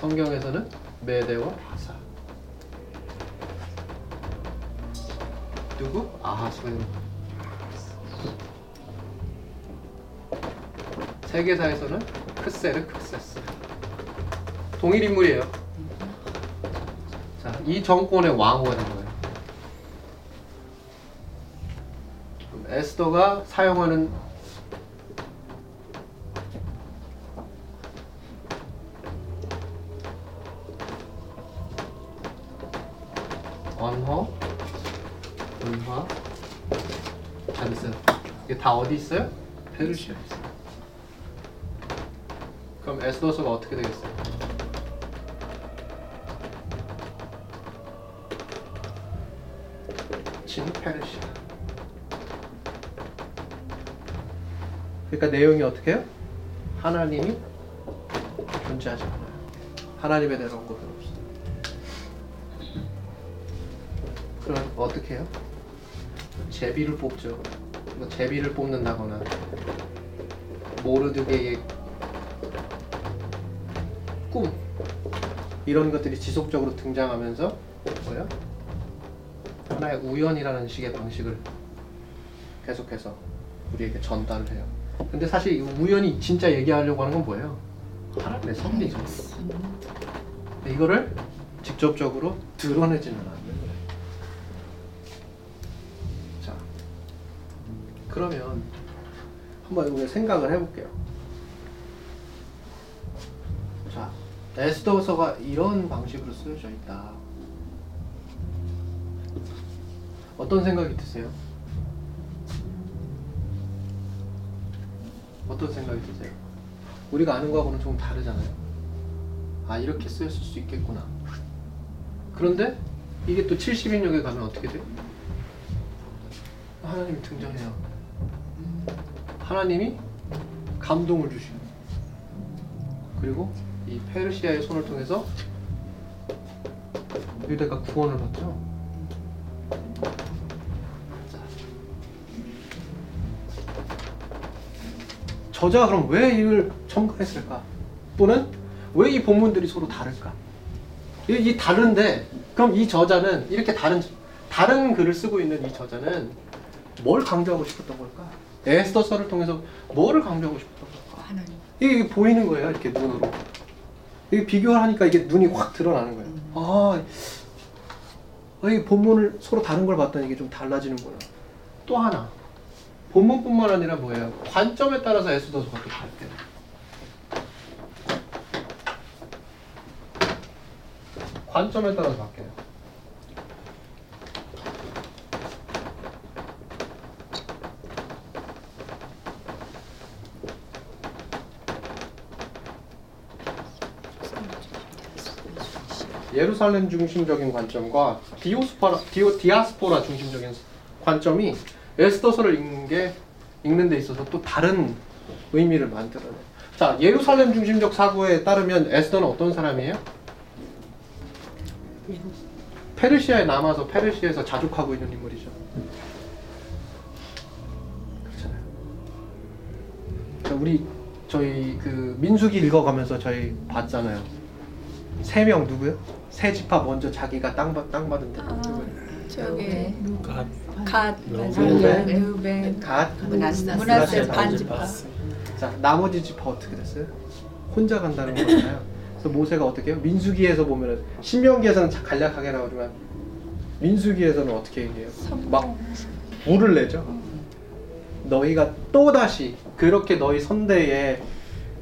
성경에서는 메대와 하사. 누구? 아하수에로. 세계사에서는 크세르 크세스. 동일 인물이에요. 자, 이 정권의 왕후가 된 거예요. 에스더가 사용하는 언어, 문화, 잔스 이게 다 어디 있어요? 페르시아에 있어요. 그럼 에스더서가 어떻게 되겠어요? 진 페르시아. 그러니까 내용이 어떻게 해요? 하나님이 존재하지 않아요. 하나님에 대한 언급은 없어요. 그럼 어떻게 해요? 제비를 뽑죠. 뭐 제비를 뽑는다거나 모르드게의 꿈 이런 것들이 지속적으로 등장하면서 뭐예요? 하나의 우연이라는 식의 방식을 계속해서 우리에게 전달을 해요. 근데 사실 이 우연히 진짜 얘기하려고 하는 건 뭐예요? 하나님의 섭리죠. 근데 이거를 직접적으로 드러내지는 거예요. 그러면 한번 우리가 생각을 해볼게요. 자, 에스더서가 이런 방식으로 쓰여져 있다. 어떤 생각이 드세요? 어떤 생각이 드세요? 우리가 아는 거하고는 좀 다르잖아요. 아 이렇게 쓰였을 수 있겠구나. 그런데 이게 또 70인역에 가면 어떻게 돼요? 하나님이 등장해요. 하나님이 감동을 주시고 그리고 이 페르시아의 손을 통해서 유대가 구원을 받죠. 자. 저자가 그럼 왜 이걸 첨가했을까? 또는 왜 이 본문들이 서로 다를까? 이, 이 다른데 그럼 이 저자는 이렇게 다른 다른 글을 쓰고 있는 이 저자는 뭘 강조하고 싶었던 걸까? 에스더서를 통해서 뭐를 강조하고 싶었던 걸까? 하나님 이게 보이는 거예요, 이렇게 눈으로. 이게 비교를 하니까 이게 눈이 확 드러나는 거예요. 아, 이 본문을 서로 다른 걸 봤더니 이게 좀 달라지는구나. 또 하나, 본문뿐만 아니라 뭐예요? 관점에 따라서 에스더서가 또 다르대요. 관점에 따라서 바뀌어요. 예루살렘 중심적인 관점과 디오스포라, 디오, 디아스포라 중심적인 관점이 에스더서를 읽는 게 읽는 데 있어서 또 다른 의미를 만들어내요. 자, 예루살렘 중심적 사고에 따르면 에스더는 어떤 사람이에요? 페르시아에 남아서 페르시아에서 자족하고 있는 인물이죠. 그렇잖아요. 자, 우리 저희 그 민수기 읽어가면서 저희 봤잖아요. 세 명 누구요? 세 집합 먼저 자기가 땅, 받- 땅 받은 데 누구예요? 저기 갓, 갓, 루벤, 루벤, 갓, 문하세 문하세 반지파. 반지파. 자 나머지 지파 어떻게 됐어요? 혼자 간다는 거잖아요. 그래서 모세가 어떻게 해요? 민수기에서 보면은 신명기에서는 자- 간략하게 나오지만 민수기에서는 어떻게 얘기해요? 막 물을 내죠. 너희가 또 다시 그렇게 너희 선대에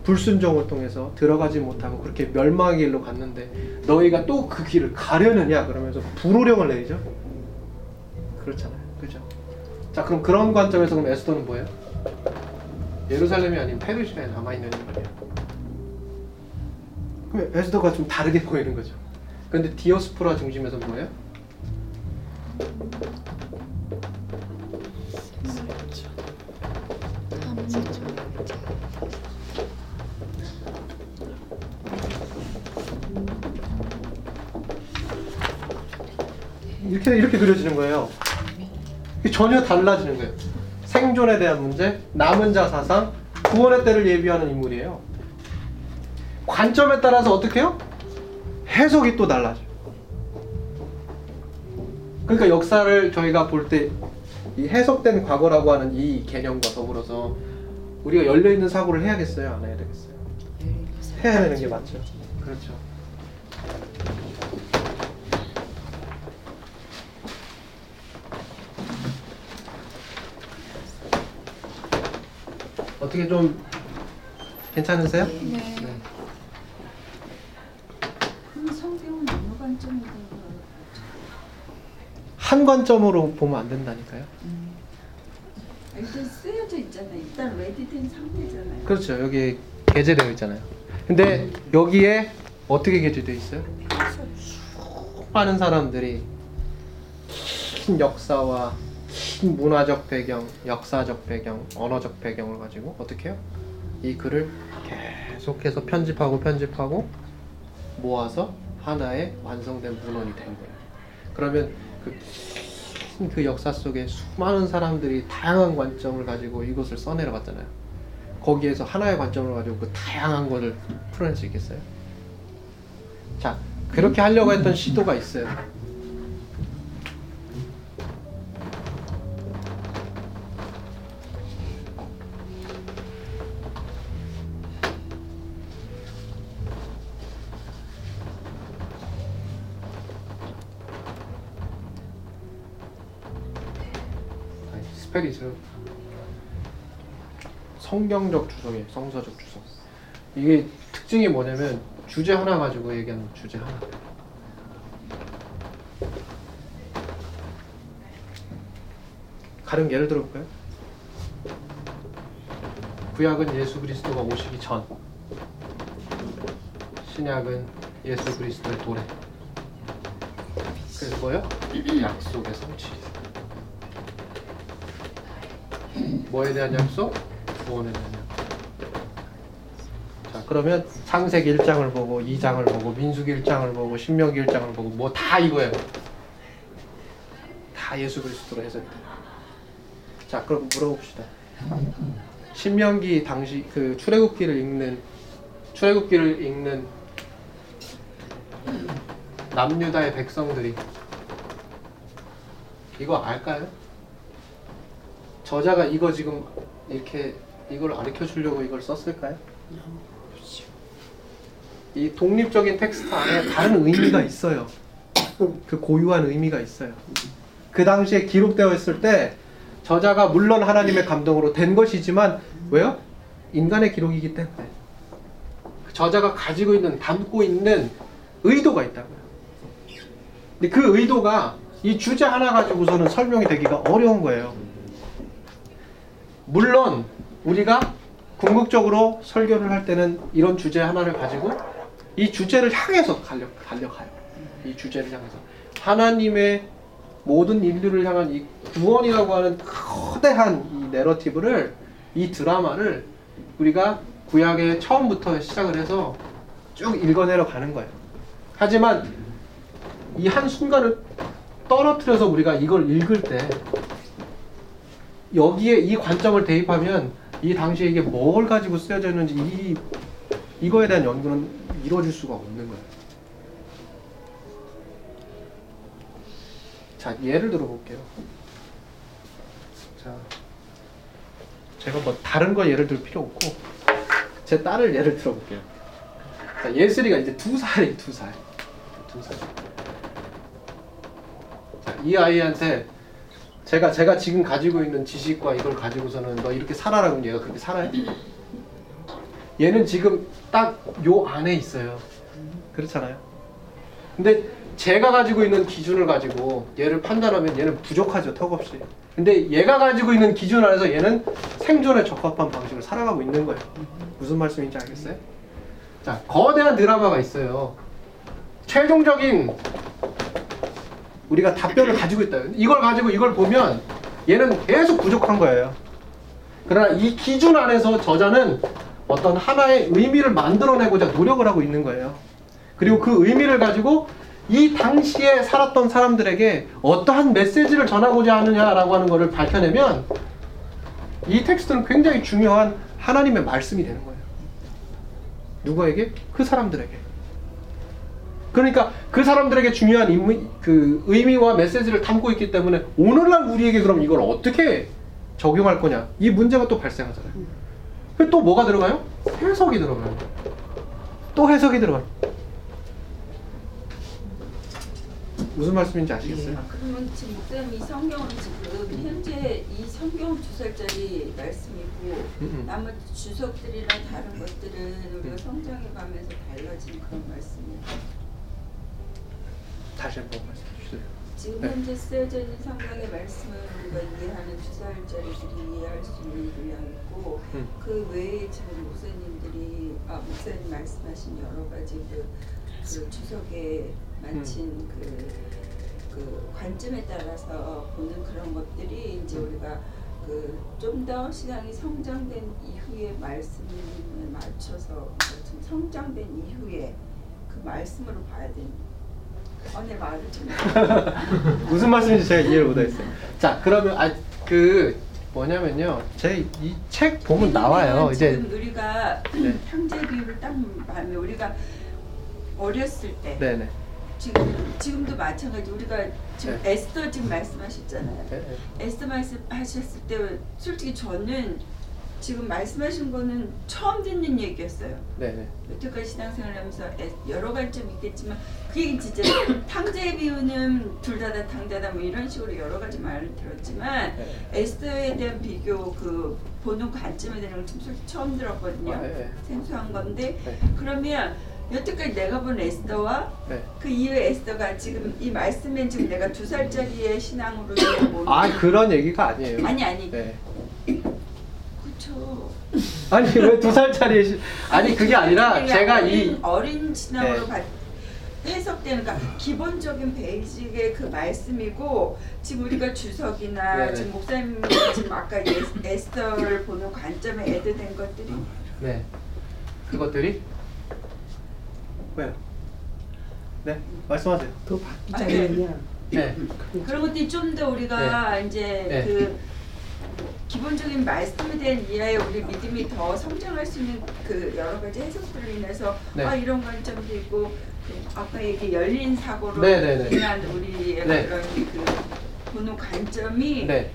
불순종을 통해서 들어가지 못하고 그렇게 멸망의 길로 갔는데 너희가 또 그 길을 가려느냐 그러면서 불호령을 내리죠. 그렇잖아요. 그죠? 자 그럼 그런 관점에서 그럼 에스더는 뭐예요? 예루살렘이 아닌 페르시아에 남아 있는 인물이에요. 그럼 에스더가 좀 다르게 보이는 거죠. 근데 디오스포라 중심에서 뭐예요? 이렇게 이렇게 그려지는 거예요. 전혀 달라지는 거예요. 생존에 대한 문제, 남은 자 사상, 구원의 때를 예비하는 인물이에요. 관점에 따라서 어떻게 해요? 해석이 또 달라져요. 그러니까 역사를 저희가 볼 때 이 해석된 과거라고 하는 이 개념과 더불어서 우리가 열려 있는 사고를 해야겠어요, 안 해야 되겠어요? 해야 되는 게 맞죠. 그렇죠. 어떻게 좀 괜찮으세요? 네. 그럼 성경은 어느 관점에서 한 관점으로 보면 안 된다니까요. 일단 쓰여져 있잖아요. 일단 레디된 상태잖아요. 그렇죠. 여기 게재되어 있잖아요. 근데 여기에 어떻게 게재되어 있어요? 많은 사람들이 긴 역사와 긴 문화적 배경, 역사적 배경, 언어적 배경을 가지고 어떻게 해요? 이 글을 계속해서 편집하고 편집하고 모아서 하나의 완성된 문헌이 된 거예요. 그러면 그, 긴그 역사 속에 수많은 사람들이 다양한 관점을 가지고 이것을 써내려 갔잖아요. 거기에서 하나의 관점을 가지고 그 다양한 것을 풀어낼 수 있겠어요? 자, 그렇게 하려고 했던 시도가 있어요. 성경적 주석이에요. 성서적 주석. 이게 특징이 뭐냐면 주제 하나 가지고 얘기하는 주제 하나. 가령 예를 들어볼까요? 구약은 예수 그리스도가 오시기 전, 신약은 예수 그리스도의 도래. 그래서 뭐요? 약속의 성취. 뭐에 대한 약속? 약속. 자, 그러면 창세기 1장을 보고 2장을 보고 민수기 1장을 보고 신명기 1장을 보고 뭐 다 이거예요. 다 예수 그리스도로 해석돼요. 자, 그럼 물어봅시다. 신명기 당시 그 출애굽기를 읽는 출애굽기를 읽는 남유다의 백성들이 이거 알까요? 저자가 이거 지금 이렇게 이걸 가르쳐 주려고 이걸 썼을까요? 이 독립적인 텍스트 안에 다른 의미가 있어요. 그 고유한 의미가 있어요. 그 당시에 기록되어 있을 때 저자가 물론 하나님의 감동으로 된 것이지만 왜요? 인간의 기록이기 때문에 저자가 가지고 있는 담고 있는 의도가 있다고요. 근데 그 의도가 이 주제 하나 가지고서는 설명이 되기가 어려운 거예요. 물론 우리가 궁극적으로 설교를 할 때는 이런 주제 하나를 가지고 이 주제를 향해서 달려, 달려가요. 이 주제를 향해서. 하나님의 모든 인류를 향한 이 구원이라고 하는 거대한 이 내러티브를, 이 드라마를 우리가 구약의 처음부터 시작을 해서 쭉 읽어내려 가는 거예요. 하지만 이 한 순간을 떨어뜨려서 우리가 이걸 읽을 때 여기에 이 관점을 대입하면 이 당시에 이게 뭘 가지고 쓰여져 있는지 이 이거에 대한 연구는 이루어질 수가 없는 거예요. 자 예를 들어 볼게요. 자 제가 뭐 다른 거 예를 들 필요 없고 제 딸을 예를 들어 볼게요. 자 예슬이가 이제 두 살이에요 두 살. 두 살. 자 이 아이한테 제가 제가 지금 가지고 있는 지식과 이걸 가지고서는 너 이렇게 살아라고 얘가 그렇게 살아요? 얘는 지금 딱 요 안에 있어요. 그렇잖아요. 근데 제가 가지고 있는 기준을 가지고 얘를 판단하면 얘는 부족하죠, 턱없이. 근데 얘가 가지고 있는 기준 안에서 얘는 생존에 적합한 방식으로 살아가고 있는 거예요. 무슨 말씀인지 알겠어요? 자, 거대한 드라마가 있어요. 최종적인 우리가 답변을 가지고 있다. 이걸 가지고 이걸 보면 얘는 계속 부족한 거예요. 그러나 이 기준 안에서 저자는 어떤 하나의 의미를 만들어내고자 노력을 하고 있는 거예요. 그리고 그 의미를 가지고 이 당시에 살았던 사람들에게 어떠한 메시지를 전하고자 하느냐라고 하는 것을 밝혀내면 이 텍스트는 굉장히 중요한 하나님의 말씀이 되는 거예요. 누구에게? 그 사람들에게. 그러니까 그 사람들에게 중요한 인미, 그 의미와 메시지를 담고 있기 때문에 오늘날 우리에게 그럼 이걸 어떻게 적용할 거냐 이 문제가 또 발생하잖아요. 그또 뭐가 들어가요? 해석이 들어가요. 또 해석이 들어가요. 무슨 말씀인지 아시겠어요? 아, 그러면 지금 이 성경은 지금 현재 이 성경 두 살짜리 말씀이고 음, 음. 나머지 주석들이나 다른 것들은 우리가 성장해 가면서 달라진 그런 말씀이에요. 다시 한번 말씀해 주세요. 지금 네. 현재 쓰여져 있는 성경의 말씀은 우리가 이해하는 두 살짜리들이 이해할 수 있는 분량이고 음. 그 외에 지금 목사님들이 아 목사님 말씀하신 여러 가지 그, 그 주석에 맞춘 그, 그 관점에 따라서 보는 그런 것들이 이제 우리가 그 좀 더 신앙이 성장된 이후의 말씀에 맞춰서 좀 성장된 이후에 그 말씀으로 봐야 됩니다. 어, 내 말을 좀 무슨 말씀인지 제가 이해를 못하겠어요. 자, 그러면 아 그 뭐냐면요, 제 이 책 보면 나와요. 이제 지금 우리가 네. 형제 비율을 딱 하면 우리가 어렸을 때 네네. 지금 지금도 마찬가지 우리가 지금 네. 에스더 지금 말씀하셨잖아요. 네, 네. 에스더 말씀하셨을 때 솔직히 저는 지금 말씀하신 거는 처음 듣는 얘기였어요. 네네. 여태까지 신앙생활 하면서 에- 여러 관점이 있겠지만 그게 진짜 탕자의 비유는 둘다다 탕자다 뭐 이런 식으로 여러 가지 말을 들었지만 네. 에스더에 대한 비교 그 보는 관점에 대한 좀 솔직히 처음 들었거든요. 아, 네, 네. 생소한 건데 네. 그러면 여태까지 내가 본 에스더와 네. 그 이후의 에스더가 지금 이 말씀엔 지금 내가 두 살짜리의 신앙으로 아 그런 얘기가 아니에요. 아니 아니 네. 그렇죠. 아니 왜 두 살짜리 시... 아니 그게 아니라 제가 어린, 이 어린 신앙으로 네. 봐- 해석되는 그러니까 기본적인 베이직의 그 말씀이고 지금 우리가 주석이나 네네. 지금 목사님 지금 아까 예- 에스더를 보는 관점에 애드된 것들이 네 그것들이 왜요? 네 말씀하세요. 더 아, 바꾸자면 네. 그런 것들이 좀 더 우리가 이제 네. 그 기본적인 말씀에 대한 이해에 우리 믿음이 더 성장할 수 있는 그 여러 가지 해석들로 인해서 네. 아 이런 관점도 있고 그 아까 얘기 열린 사고로 네, 네, 네. 인한 우리의 네. 그런 그 보는 관점이 네.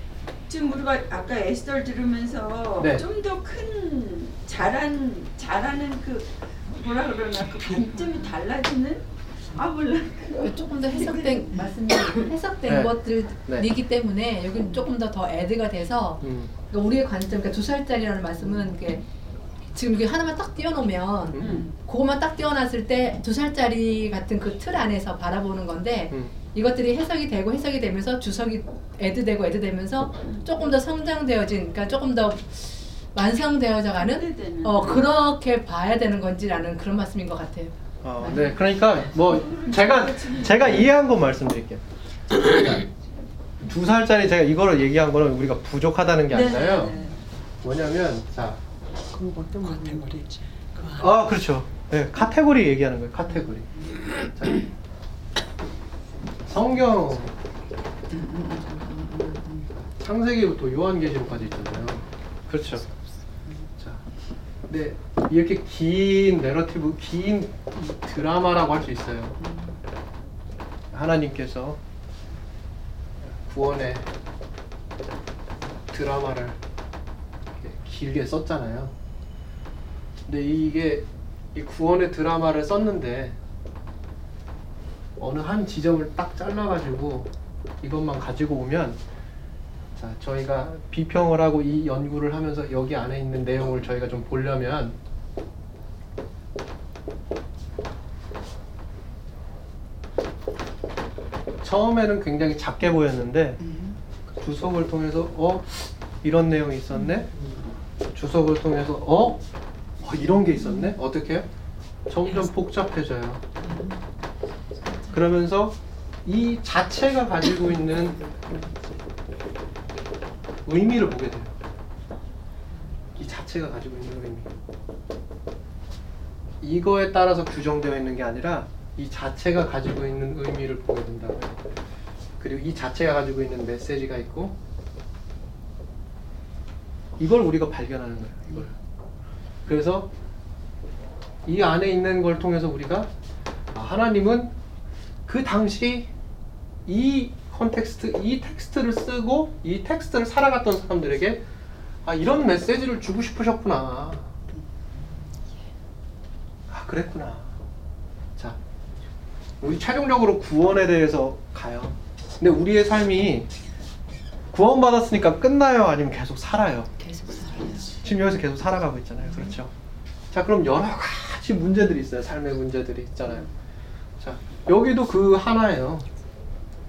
지금 우리가 아까 에스더를 들으면서 네. 좀더 큰 잘한 잘하는 그 뭐라 그러나 그 관점이 달라지는 아 몰라 조금 더 해석된 해석된 네. 것들이기 때문에 여기는 조금 더 더 애드가 돼서 음. 그러니까 우리의 관점, 그러니까 두 살짜리라는 말씀은 이게 지금 이게 하나만 딱 띄워놓으면 음. 그것만 딱 띄워놨을 때 두 살짜리 같은 그 틀 안에서 바라보는 건데 음. 이것들이 해석이 되고 해석이 되면서 주석이 애드되고 애드되면서 조금 더 성장되어진, 그러니까 조금 더 완성되어져가는. 어 그렇게 봐야 되는 건지라는 그런 말씀인 것 같아요. 어, 네, 그러니까 뭐 제가 제가 이해한 거 말씀드릴게요. 두 살짜리 제가 이거를 얘기한 거는 우리가 부족하다는 게 아니라요. 네. 뭐냐면 자, 거지. 아 그렇죠. 네, 카테고리 얘기하는 거예요. 카테고리. 자, 성경 창세기부터 요한계시록까지 있잖아요. 그렇죠. 자, 근데 이렇게 긴 내러티브, 긴 드라마라고 할 수 있어요. 하나님께서 구원의 드라마를 길게 썼잖아요. 근데 이게 이 구원의 드라마를 썼는데 어느 한 지점을 딱 잘라가지고 이것만 가지고 오면 자 저희가 비평을 하고 이 연구를 하면서 여기 안에 있는 내용을 저희가 좀 보려면 처음에는 굉장히 작게 보였는데 주석을 통해서 어? 이런 내용이 있었네? 주석을 통해서 어, 어 이런 게 있었네? 어떻게? 점점 복잡해져요. 그러면서 이 자체가 가지고 있는 의미를 보게 돼요 이 자체가 가지고 있는 의미 이거에 따라서 규정되어 있는 게 아니라 이 자체가 가지고 있는 의미를 보게 된다고요 그리고 이 자체가 가지고 있는 메시지가 있고 이걸 우리가 발견하는 거예요. 이걸. 그래서 이 안에 있는 걸 통해서 우리가 아, 하나님은 그 당시 이 context, 이 텍스트를 쓰고 이 텍스트를 살아갔던 사람들에게 아 이런 메시지를 주고 싶으셨구나. 아 그랬구나. 자, 우리 최종적으로 구원에 대해서 가요. 근데 우리의 삶이 구원받았으니까 끝나요? 아니면 계속 살아요? 계속 살아요. 지금 여기서 계속 살아가고 있잖아요. 그렇죠? 자, 그럼 여러 가지 문제들이 있어요. 삶의 문제들이 있잖아요. 자, 여기도 그 하나예요.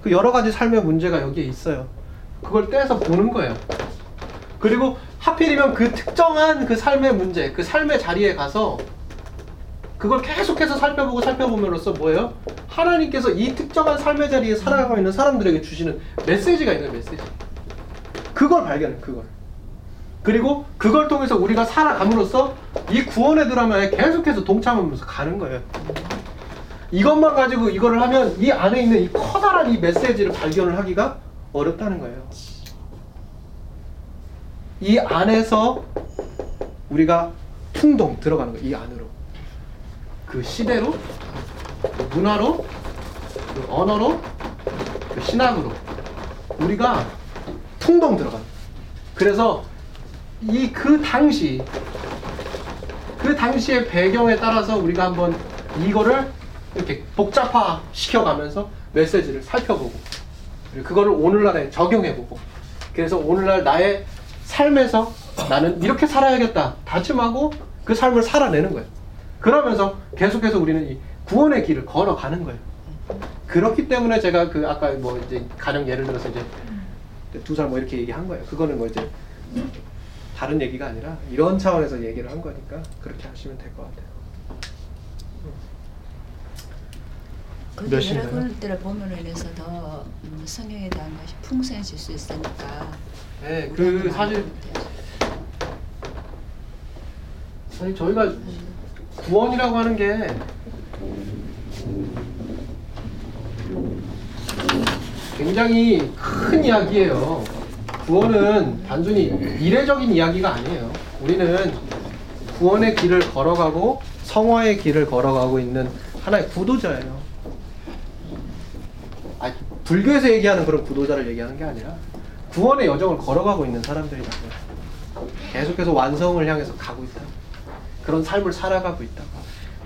그 여러 가지 삶의 문제가 여기에 있어요. 그걸 떼서 보는 거예요. 그리고 하필이면 그 특정한 그 삶의 문제, 그 삶의 자리에 가서 그걸 계속해서 살펴보고 살펴보면로써 뭐예요? 하나님께서 이 특정한 삶의 자리에 살아가고 있는 사람들에게 주시는 메시지가 있는 메시지. 그걸 발견해, 그걸. 그리고 그걸 통해서 우리가 살아감으로써 이 구원의 드라마에 계속해서 동참하면서 가는 거예요. 이것만 가지고 이거를 하면 이 안에 있는 이 커다란 이 메시지를 발견을 하기가 어렵다는 거예요. 이 안에서 우리가 풍동 들어가는 거예요. 이 안으로. 그 시대로, 그 문화로, 그 언어로, 그 신학으로 우리가 풍동 들어가는 거예요. 그래서 이 그 당시 그 당시의 배경에 따라서 우리가 한번 이거를 이렇게 복잡화 시켜가면서 메시지를 살펴보고 그거를 오늘날에 적용해보고 그래서 오늘날 나의 삶에서 나는 이렇게 살아야겠다 다짐하고 그 삶을 살아내는 거예요. 그러면서 계속해서 우리는 이 구원의 길을 걸어가는 거예요. 그렇기 때문에 제가 그 아까 뭐 이제 가령 예를 들어서 이제 두살뭐 이렇게 얘기한 거예요. 그거는 뭐 이제 다른 얘기가 아니라 이런 차원에서 얘기를 한 거니까 그렇게 하시면 될 것 같아요. 그 몇? 여러분들을 보면로 인해서 더 음, 성경에 대한 것이 풍성해질 수 있으니까 네, 그 사실 아니 저희가 구원이라고 하는 게 굉장히 큰 이야기예요. 구원은 단순히 이례적인 이야기가 아니에요. 우리는 구원의 길을 걸어가고 성화의 길을 걸어가고 있는 하나의 구도자예요. 아, 불교에서 얘기하는 그런 구도자를 얘기하는 게 아니라 구원의 여정을 걸어가고 있는 사람들이라고요. 계속해서 완성을 향해서 가고 있다. 그런 삶을 살아가고 있다.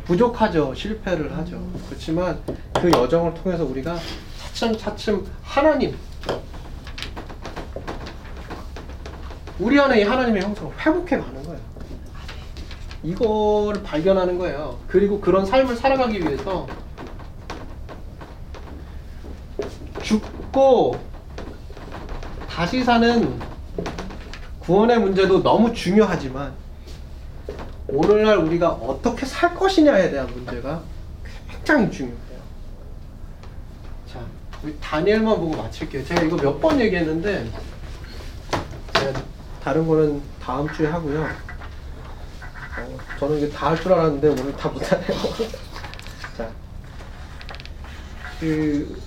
부족하죠. 실패를 하죠. 그렇지만 그 여정을 통해서 우리가 차츰 차츰 하나님, 우리 안에 이 하나님의 형성을 회복해 가는 거예요. 이걸 발견하는 거예요. 그리고 그런 삶을 살아가기 위해서 죽고 다시 사는 구원의 문제도 너무 중요하지만 오늘날 우리가 어떻게 살 것이냐에 대한 문제가 굉장히 중요해요. 자, 우리 다니엘만 보고 마칠게요. 제가 이거 몇 번 얘기했는데 제가 다른 거는 다음 주에 하고요. 어, 저는 이게 다 할 줄 알았는데 오늘 다 못하네요. 자, 그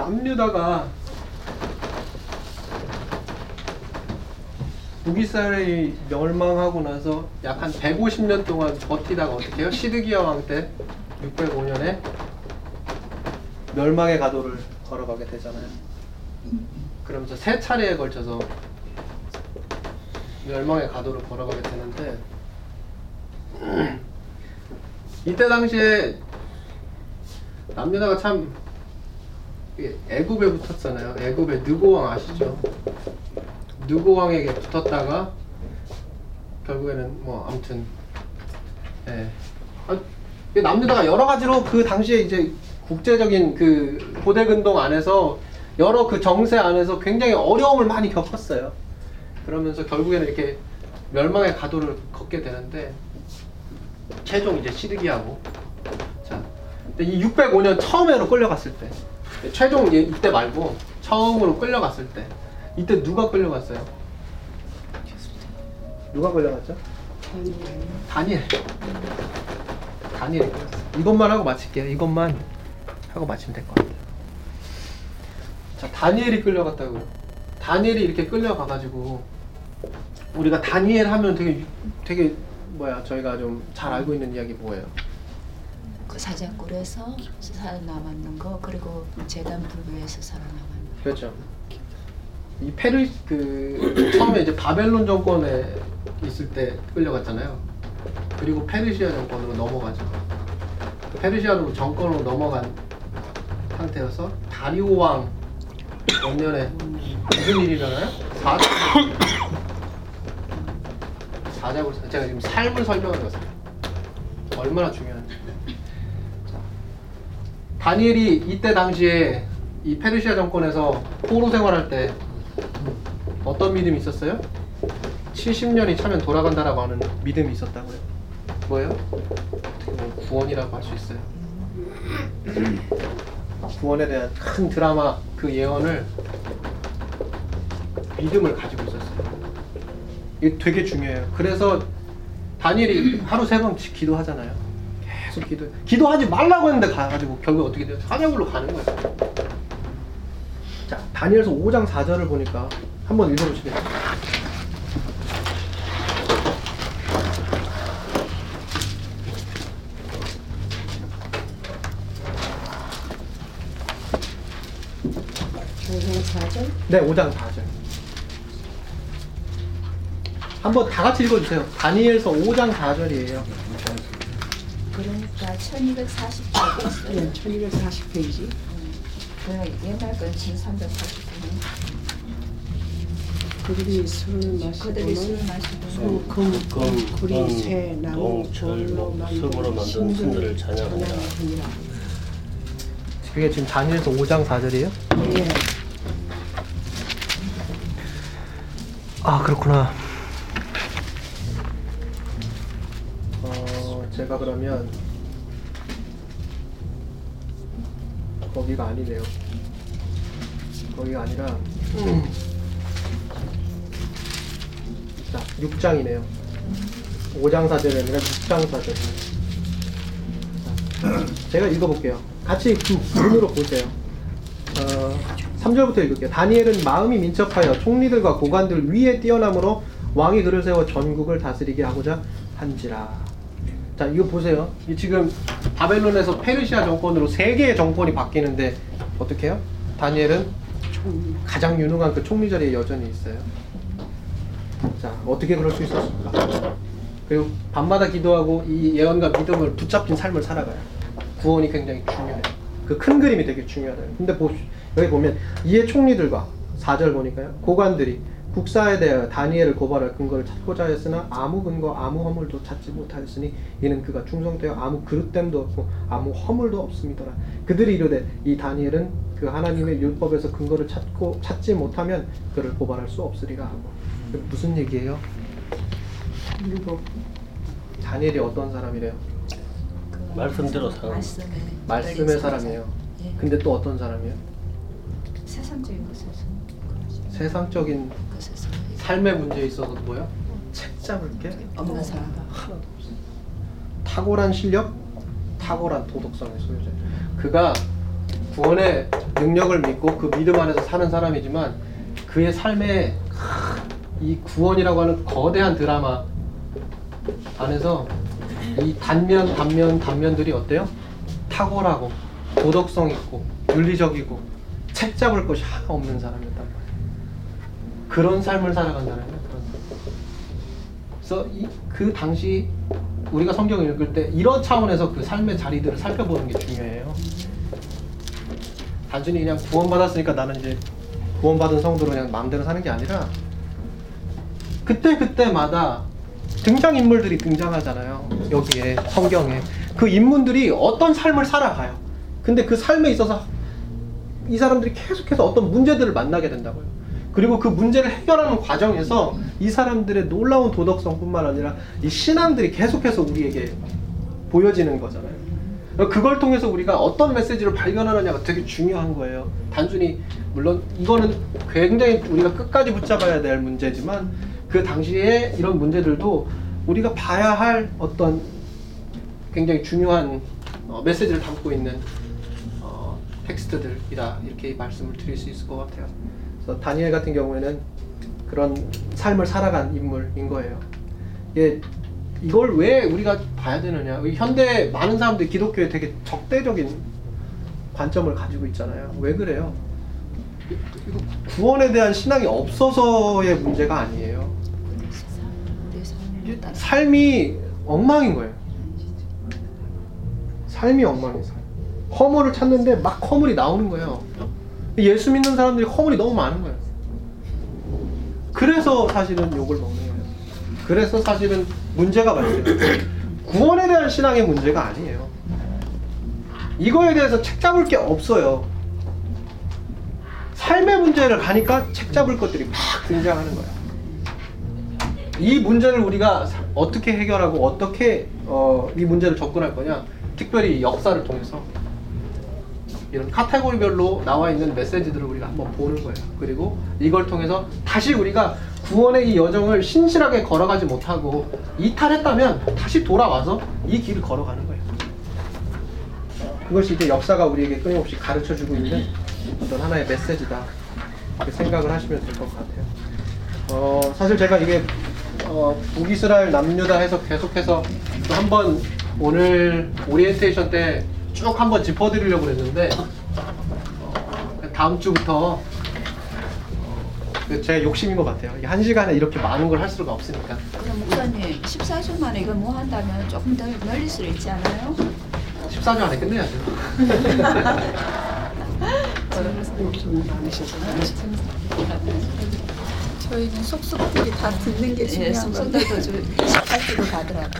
남유다가 북이스라엘이 멸망하고 나서 약 한 150년 동안 버티다가 어떻게 해요? 시드기야 왕 때 605년에 멸망의 가도를 걸어가게 되잖아요. 그러면서 세 차례에 걸쳐서 멸망의 가도를 걸어가게 되는데 이때 당시에 남유다가 참 애굽에 붙었잖아요. 애굽의 느고왕 아시죠? 느고왕에게 붙었다가 결국에는 뭐 아무튼 예. 아, 이 남유다가 여러 가지로 그 당시에 이제 국제적인 그 고대 근동 안에서 여러 그 정세 안에서 굉장히 어려움을 많이 겪었어요. 그러면서 결국에는 이렇게 멸망의 가도를 걷게 되는데 최종 이제 시드기하고 자, 근데 이 605년 처음으로 끌려갔을 때 최종 이제 이때 말고 처음으로 끌려갔을 때 이때 누가 끌려갔어요? 누가 끌려갔죠? 다니엘. 다니엘. 이것만 하고 마칠게요. 이것만 하고 마치면 될 것 같아요. 자, 다니엘이 끌려갔다고요. 다니엘이 이렇게 끌려가가지고 우리가 다니엘 하면 되게 되게 뭐야 저희가 좀 잘 알고 있는 이야기 뭐예요? 그 사자굴에서 살아남았는 거 그리고 재단 불교에서 살아남았는 거. 그렇죠. 이 페르 그 처음에 이제 바벨론 정권에 있을 때 끌려갔잖아요. 그리고 페르시아 정권으로 넘어가죠. 페르시아로 정권으로 넘어간 상태여서 다리오 왕 원년에 무슨 일이 일어나요? 사자 사자고 제가 지금 삶을 설명하는 것을 얼마나 중요한지. 자, 다니엘이 이때 당시에 이 페르시아 정권에서 포로 생활할 때 어떤 믿음이 있었어요? 70년이 차면 돌아간다라고 하는 믿음이 있었다고요. 뭐예요? 어떻게 보면 구원이라고 할 수 있어요. 구원에 대한 큰 드라마 그 예언을 믿음을 가지고 있었어요. 이게 되게 중요해요. 그래서 다니엘이 하루 세 번 기도하잖아요. 계속 기도. 기도하지 말라고 했는데 가가지고 결국 어떻게 돼요? 사자굴로 가는 거예요. 자, 다니엘서 5장 4절을 보니까 한번 사전 네, 5장 4절. 한번 다 같이 읽어주세요. 다니엘서 5장 4절이에요. 그러니까 1240쪽 있어요. 네, 1240페이지 그 옛날 건 1389년. 그들이 술을 그들이 술 마시고는 마시고 금, 금, 구리, 금, 쇠, 나무, 동, 철, 돌로 목, 습으로 만든 신들을 찬양하니라. 찬양하니라. 그게 지금 다니엘서 5장 4절이에요? 예, 아, 그렇구나. 어, 제가 그러면 거기가 아니네요. 거기가 아니라 자, 6장이네요. 5장 4절이 아니라 6장 4절이네요. 제가 읽어볼게요. 같이 그 눈으로 보세요. 어, 3절부터 읽을게요. 다니엘은 마음이 민첩하여 총리들과 고관들 위에 뛰어남으로 왕이 그를 세워 전국을 다스리게 하고자 한지라. 자, 이거 보세요. 이 지금 바벨론에서 페르시아 정권으로 세 개의 정권이 바뀌는데 어떻게 해요? 다니엘은 가장 유능한 그 총리 자리에 여전히 있어요. 자, 어떻게 그럴 수 있었을까? 그리고 밤마다 기도하고 이 예언과 믿음을 붙잡힌 삶을 살아가요. 구원이 굉장히 중요해요. 그 큰 그림이 되게 중요하다. 근데 보, 여기 보면 이에 총리들과 4절 보니까요. 고관들이 국사에 대하여 다니엘을 고발할 근거를 찾고자 하였으나 아무 근거 아무 허물도 찾지 못하였으니 이는 그가 충성되어 아무 그릇됨도 없고 아무 허물도 없음이더라. 그들이 이르되 이 다니엘은 그 하나님의 율법에서 근거를 찾고 찾지 못하면 그를 고발할 수 없으리라 하고 무슨 얘기예요? 율법 다니엘이 어떤 사람이래요? 그 말씀대로 말씀에 말씀의 걸린 사람이에요. 예. 근데 또 어떤 사람이에요? 세상적인 것에서 그러죠. 세상적인 삶의 문제에 있어서 뭐요? 책 잡을 게 없는 사람. 하나도 없어요. 탁월한 실력, 탁월한 도덕성의 소유자. 그가 구원의 능력을 믿고 그 믿음 안에서 사는 사람이지만 그의 삶에 이 구원이라고 하는 거대한 드라마 안에서 이 단면, 단면, 단면들이 어때요? 탁월하고 도덕성 있고 윤리적이고 책 잡을 것이 하나 없는 사람이었단 말이에요. 그런 삶을 살아간다는 거예요. 그래서 이, 그 당시 우리가 성경을 읽을 때 이런 차원에서 그 삶의 자리들을 살펴보는 게 중요해요. 단순히 그냥 구원받았으니까 나는 이제 구원받은 성도로 그냥 마음대로 사는 게 아니라 그때 그때마다 등장 인물들이 등장하잖아요. 여기에 성경에 그 인물들이 어떤 삶을 살아가요. 근데 그 삶에 있어서 이 사람들이 계속해서 어떤 문제들을 만나게 된다고요. 그리고 그 문제를 해결하는 과정에서 이 사람들의 놀라운 도덕성뿐만 아니라 이 신앙들이 계속해서 우리에게 보여지는 거잖아요. 그걸 통해서 우리가 어떤 메시지를 발견하느냐가 되게 중요한 거예요. 단순히 물론 이거는 굉장히 우리가 끝까지 붙잡아야 될 문제지만 그 당시에 이런 문제들도 우리가 봐야 할 어떤 굉장히 중요한 어, 메시지를 담고 있는 어, 텍스트들이다 이렇게 말씀을 드릴 수 있을 것 같아요. 그래서 다니엘 같은 경우에는 그런 삶을 살아간 인물인 거예요. 예, 이걸 왜 우리가 봐야 되느냐? 현대 많은 사람들이 기독교에 되게 적대적인 관점을 가지고 있잖아요. 왜 그래요? 구원에 대한 신앙이 없어서의 문제가 아니에요. 이게 삶이 엉망인 거예요. 삶이 삶. 허물을 찾는데 막 허물이 나오는 거예요. 예수 믿는 사람들이 허물이 너무 많은 거예요. 그래서 사실은 욕을 먹는 거예요. 그래서 사실은 문제가 발생해요. 구원에 대한 신앙의 문제가 아니에요. 이거에 대해서 책 잡을 게 없어요. 삶의 문제를 가니까 책 잡을 것들이 막 등장하는 거예요. 이 문제를 우리가 사- 어떻게 해결하고 어떻게 어, 이 문제를 접근할 거냐? 특별히 역사를 통해서 이런 카테고리별로 나와 있는 메시지들을 우리가 한번 보는 거예요. 그리고 이걸 통해서 다시 우리가 구원의 이 여정을 신실하게 걸어가지 못하고 이탈했다면 다시 돌아와서 이 길을 걸어가는 거예요. 그것이 이제 역사가 우리에게 끊임없이 가르쳐 주고 있는 어떤 하나의 메시지다. 이렇게 생각을 하시면 될 것 같아요. 어, 사실 제가 이게 어, 북이스라엘 남유다 해서 계속해서 또 한번 오늘 오리엔테이션 때 쭉 한번 짚어드리려고 그랬는데 어, 다음 주부터 어, 제 욕심인 것 같아요. 이한 시간에 이렇게 많은 걸 할 수가 없으니까. 목사님 14주 만에 이걸 뭐 한다면 조금 더 늘릴 수 있지 않아요? 14주 안에 끝내야죠. 저희는 속속들이 다 듣는 게 예, 중요한 건데 성도도 18주로 가더라고요.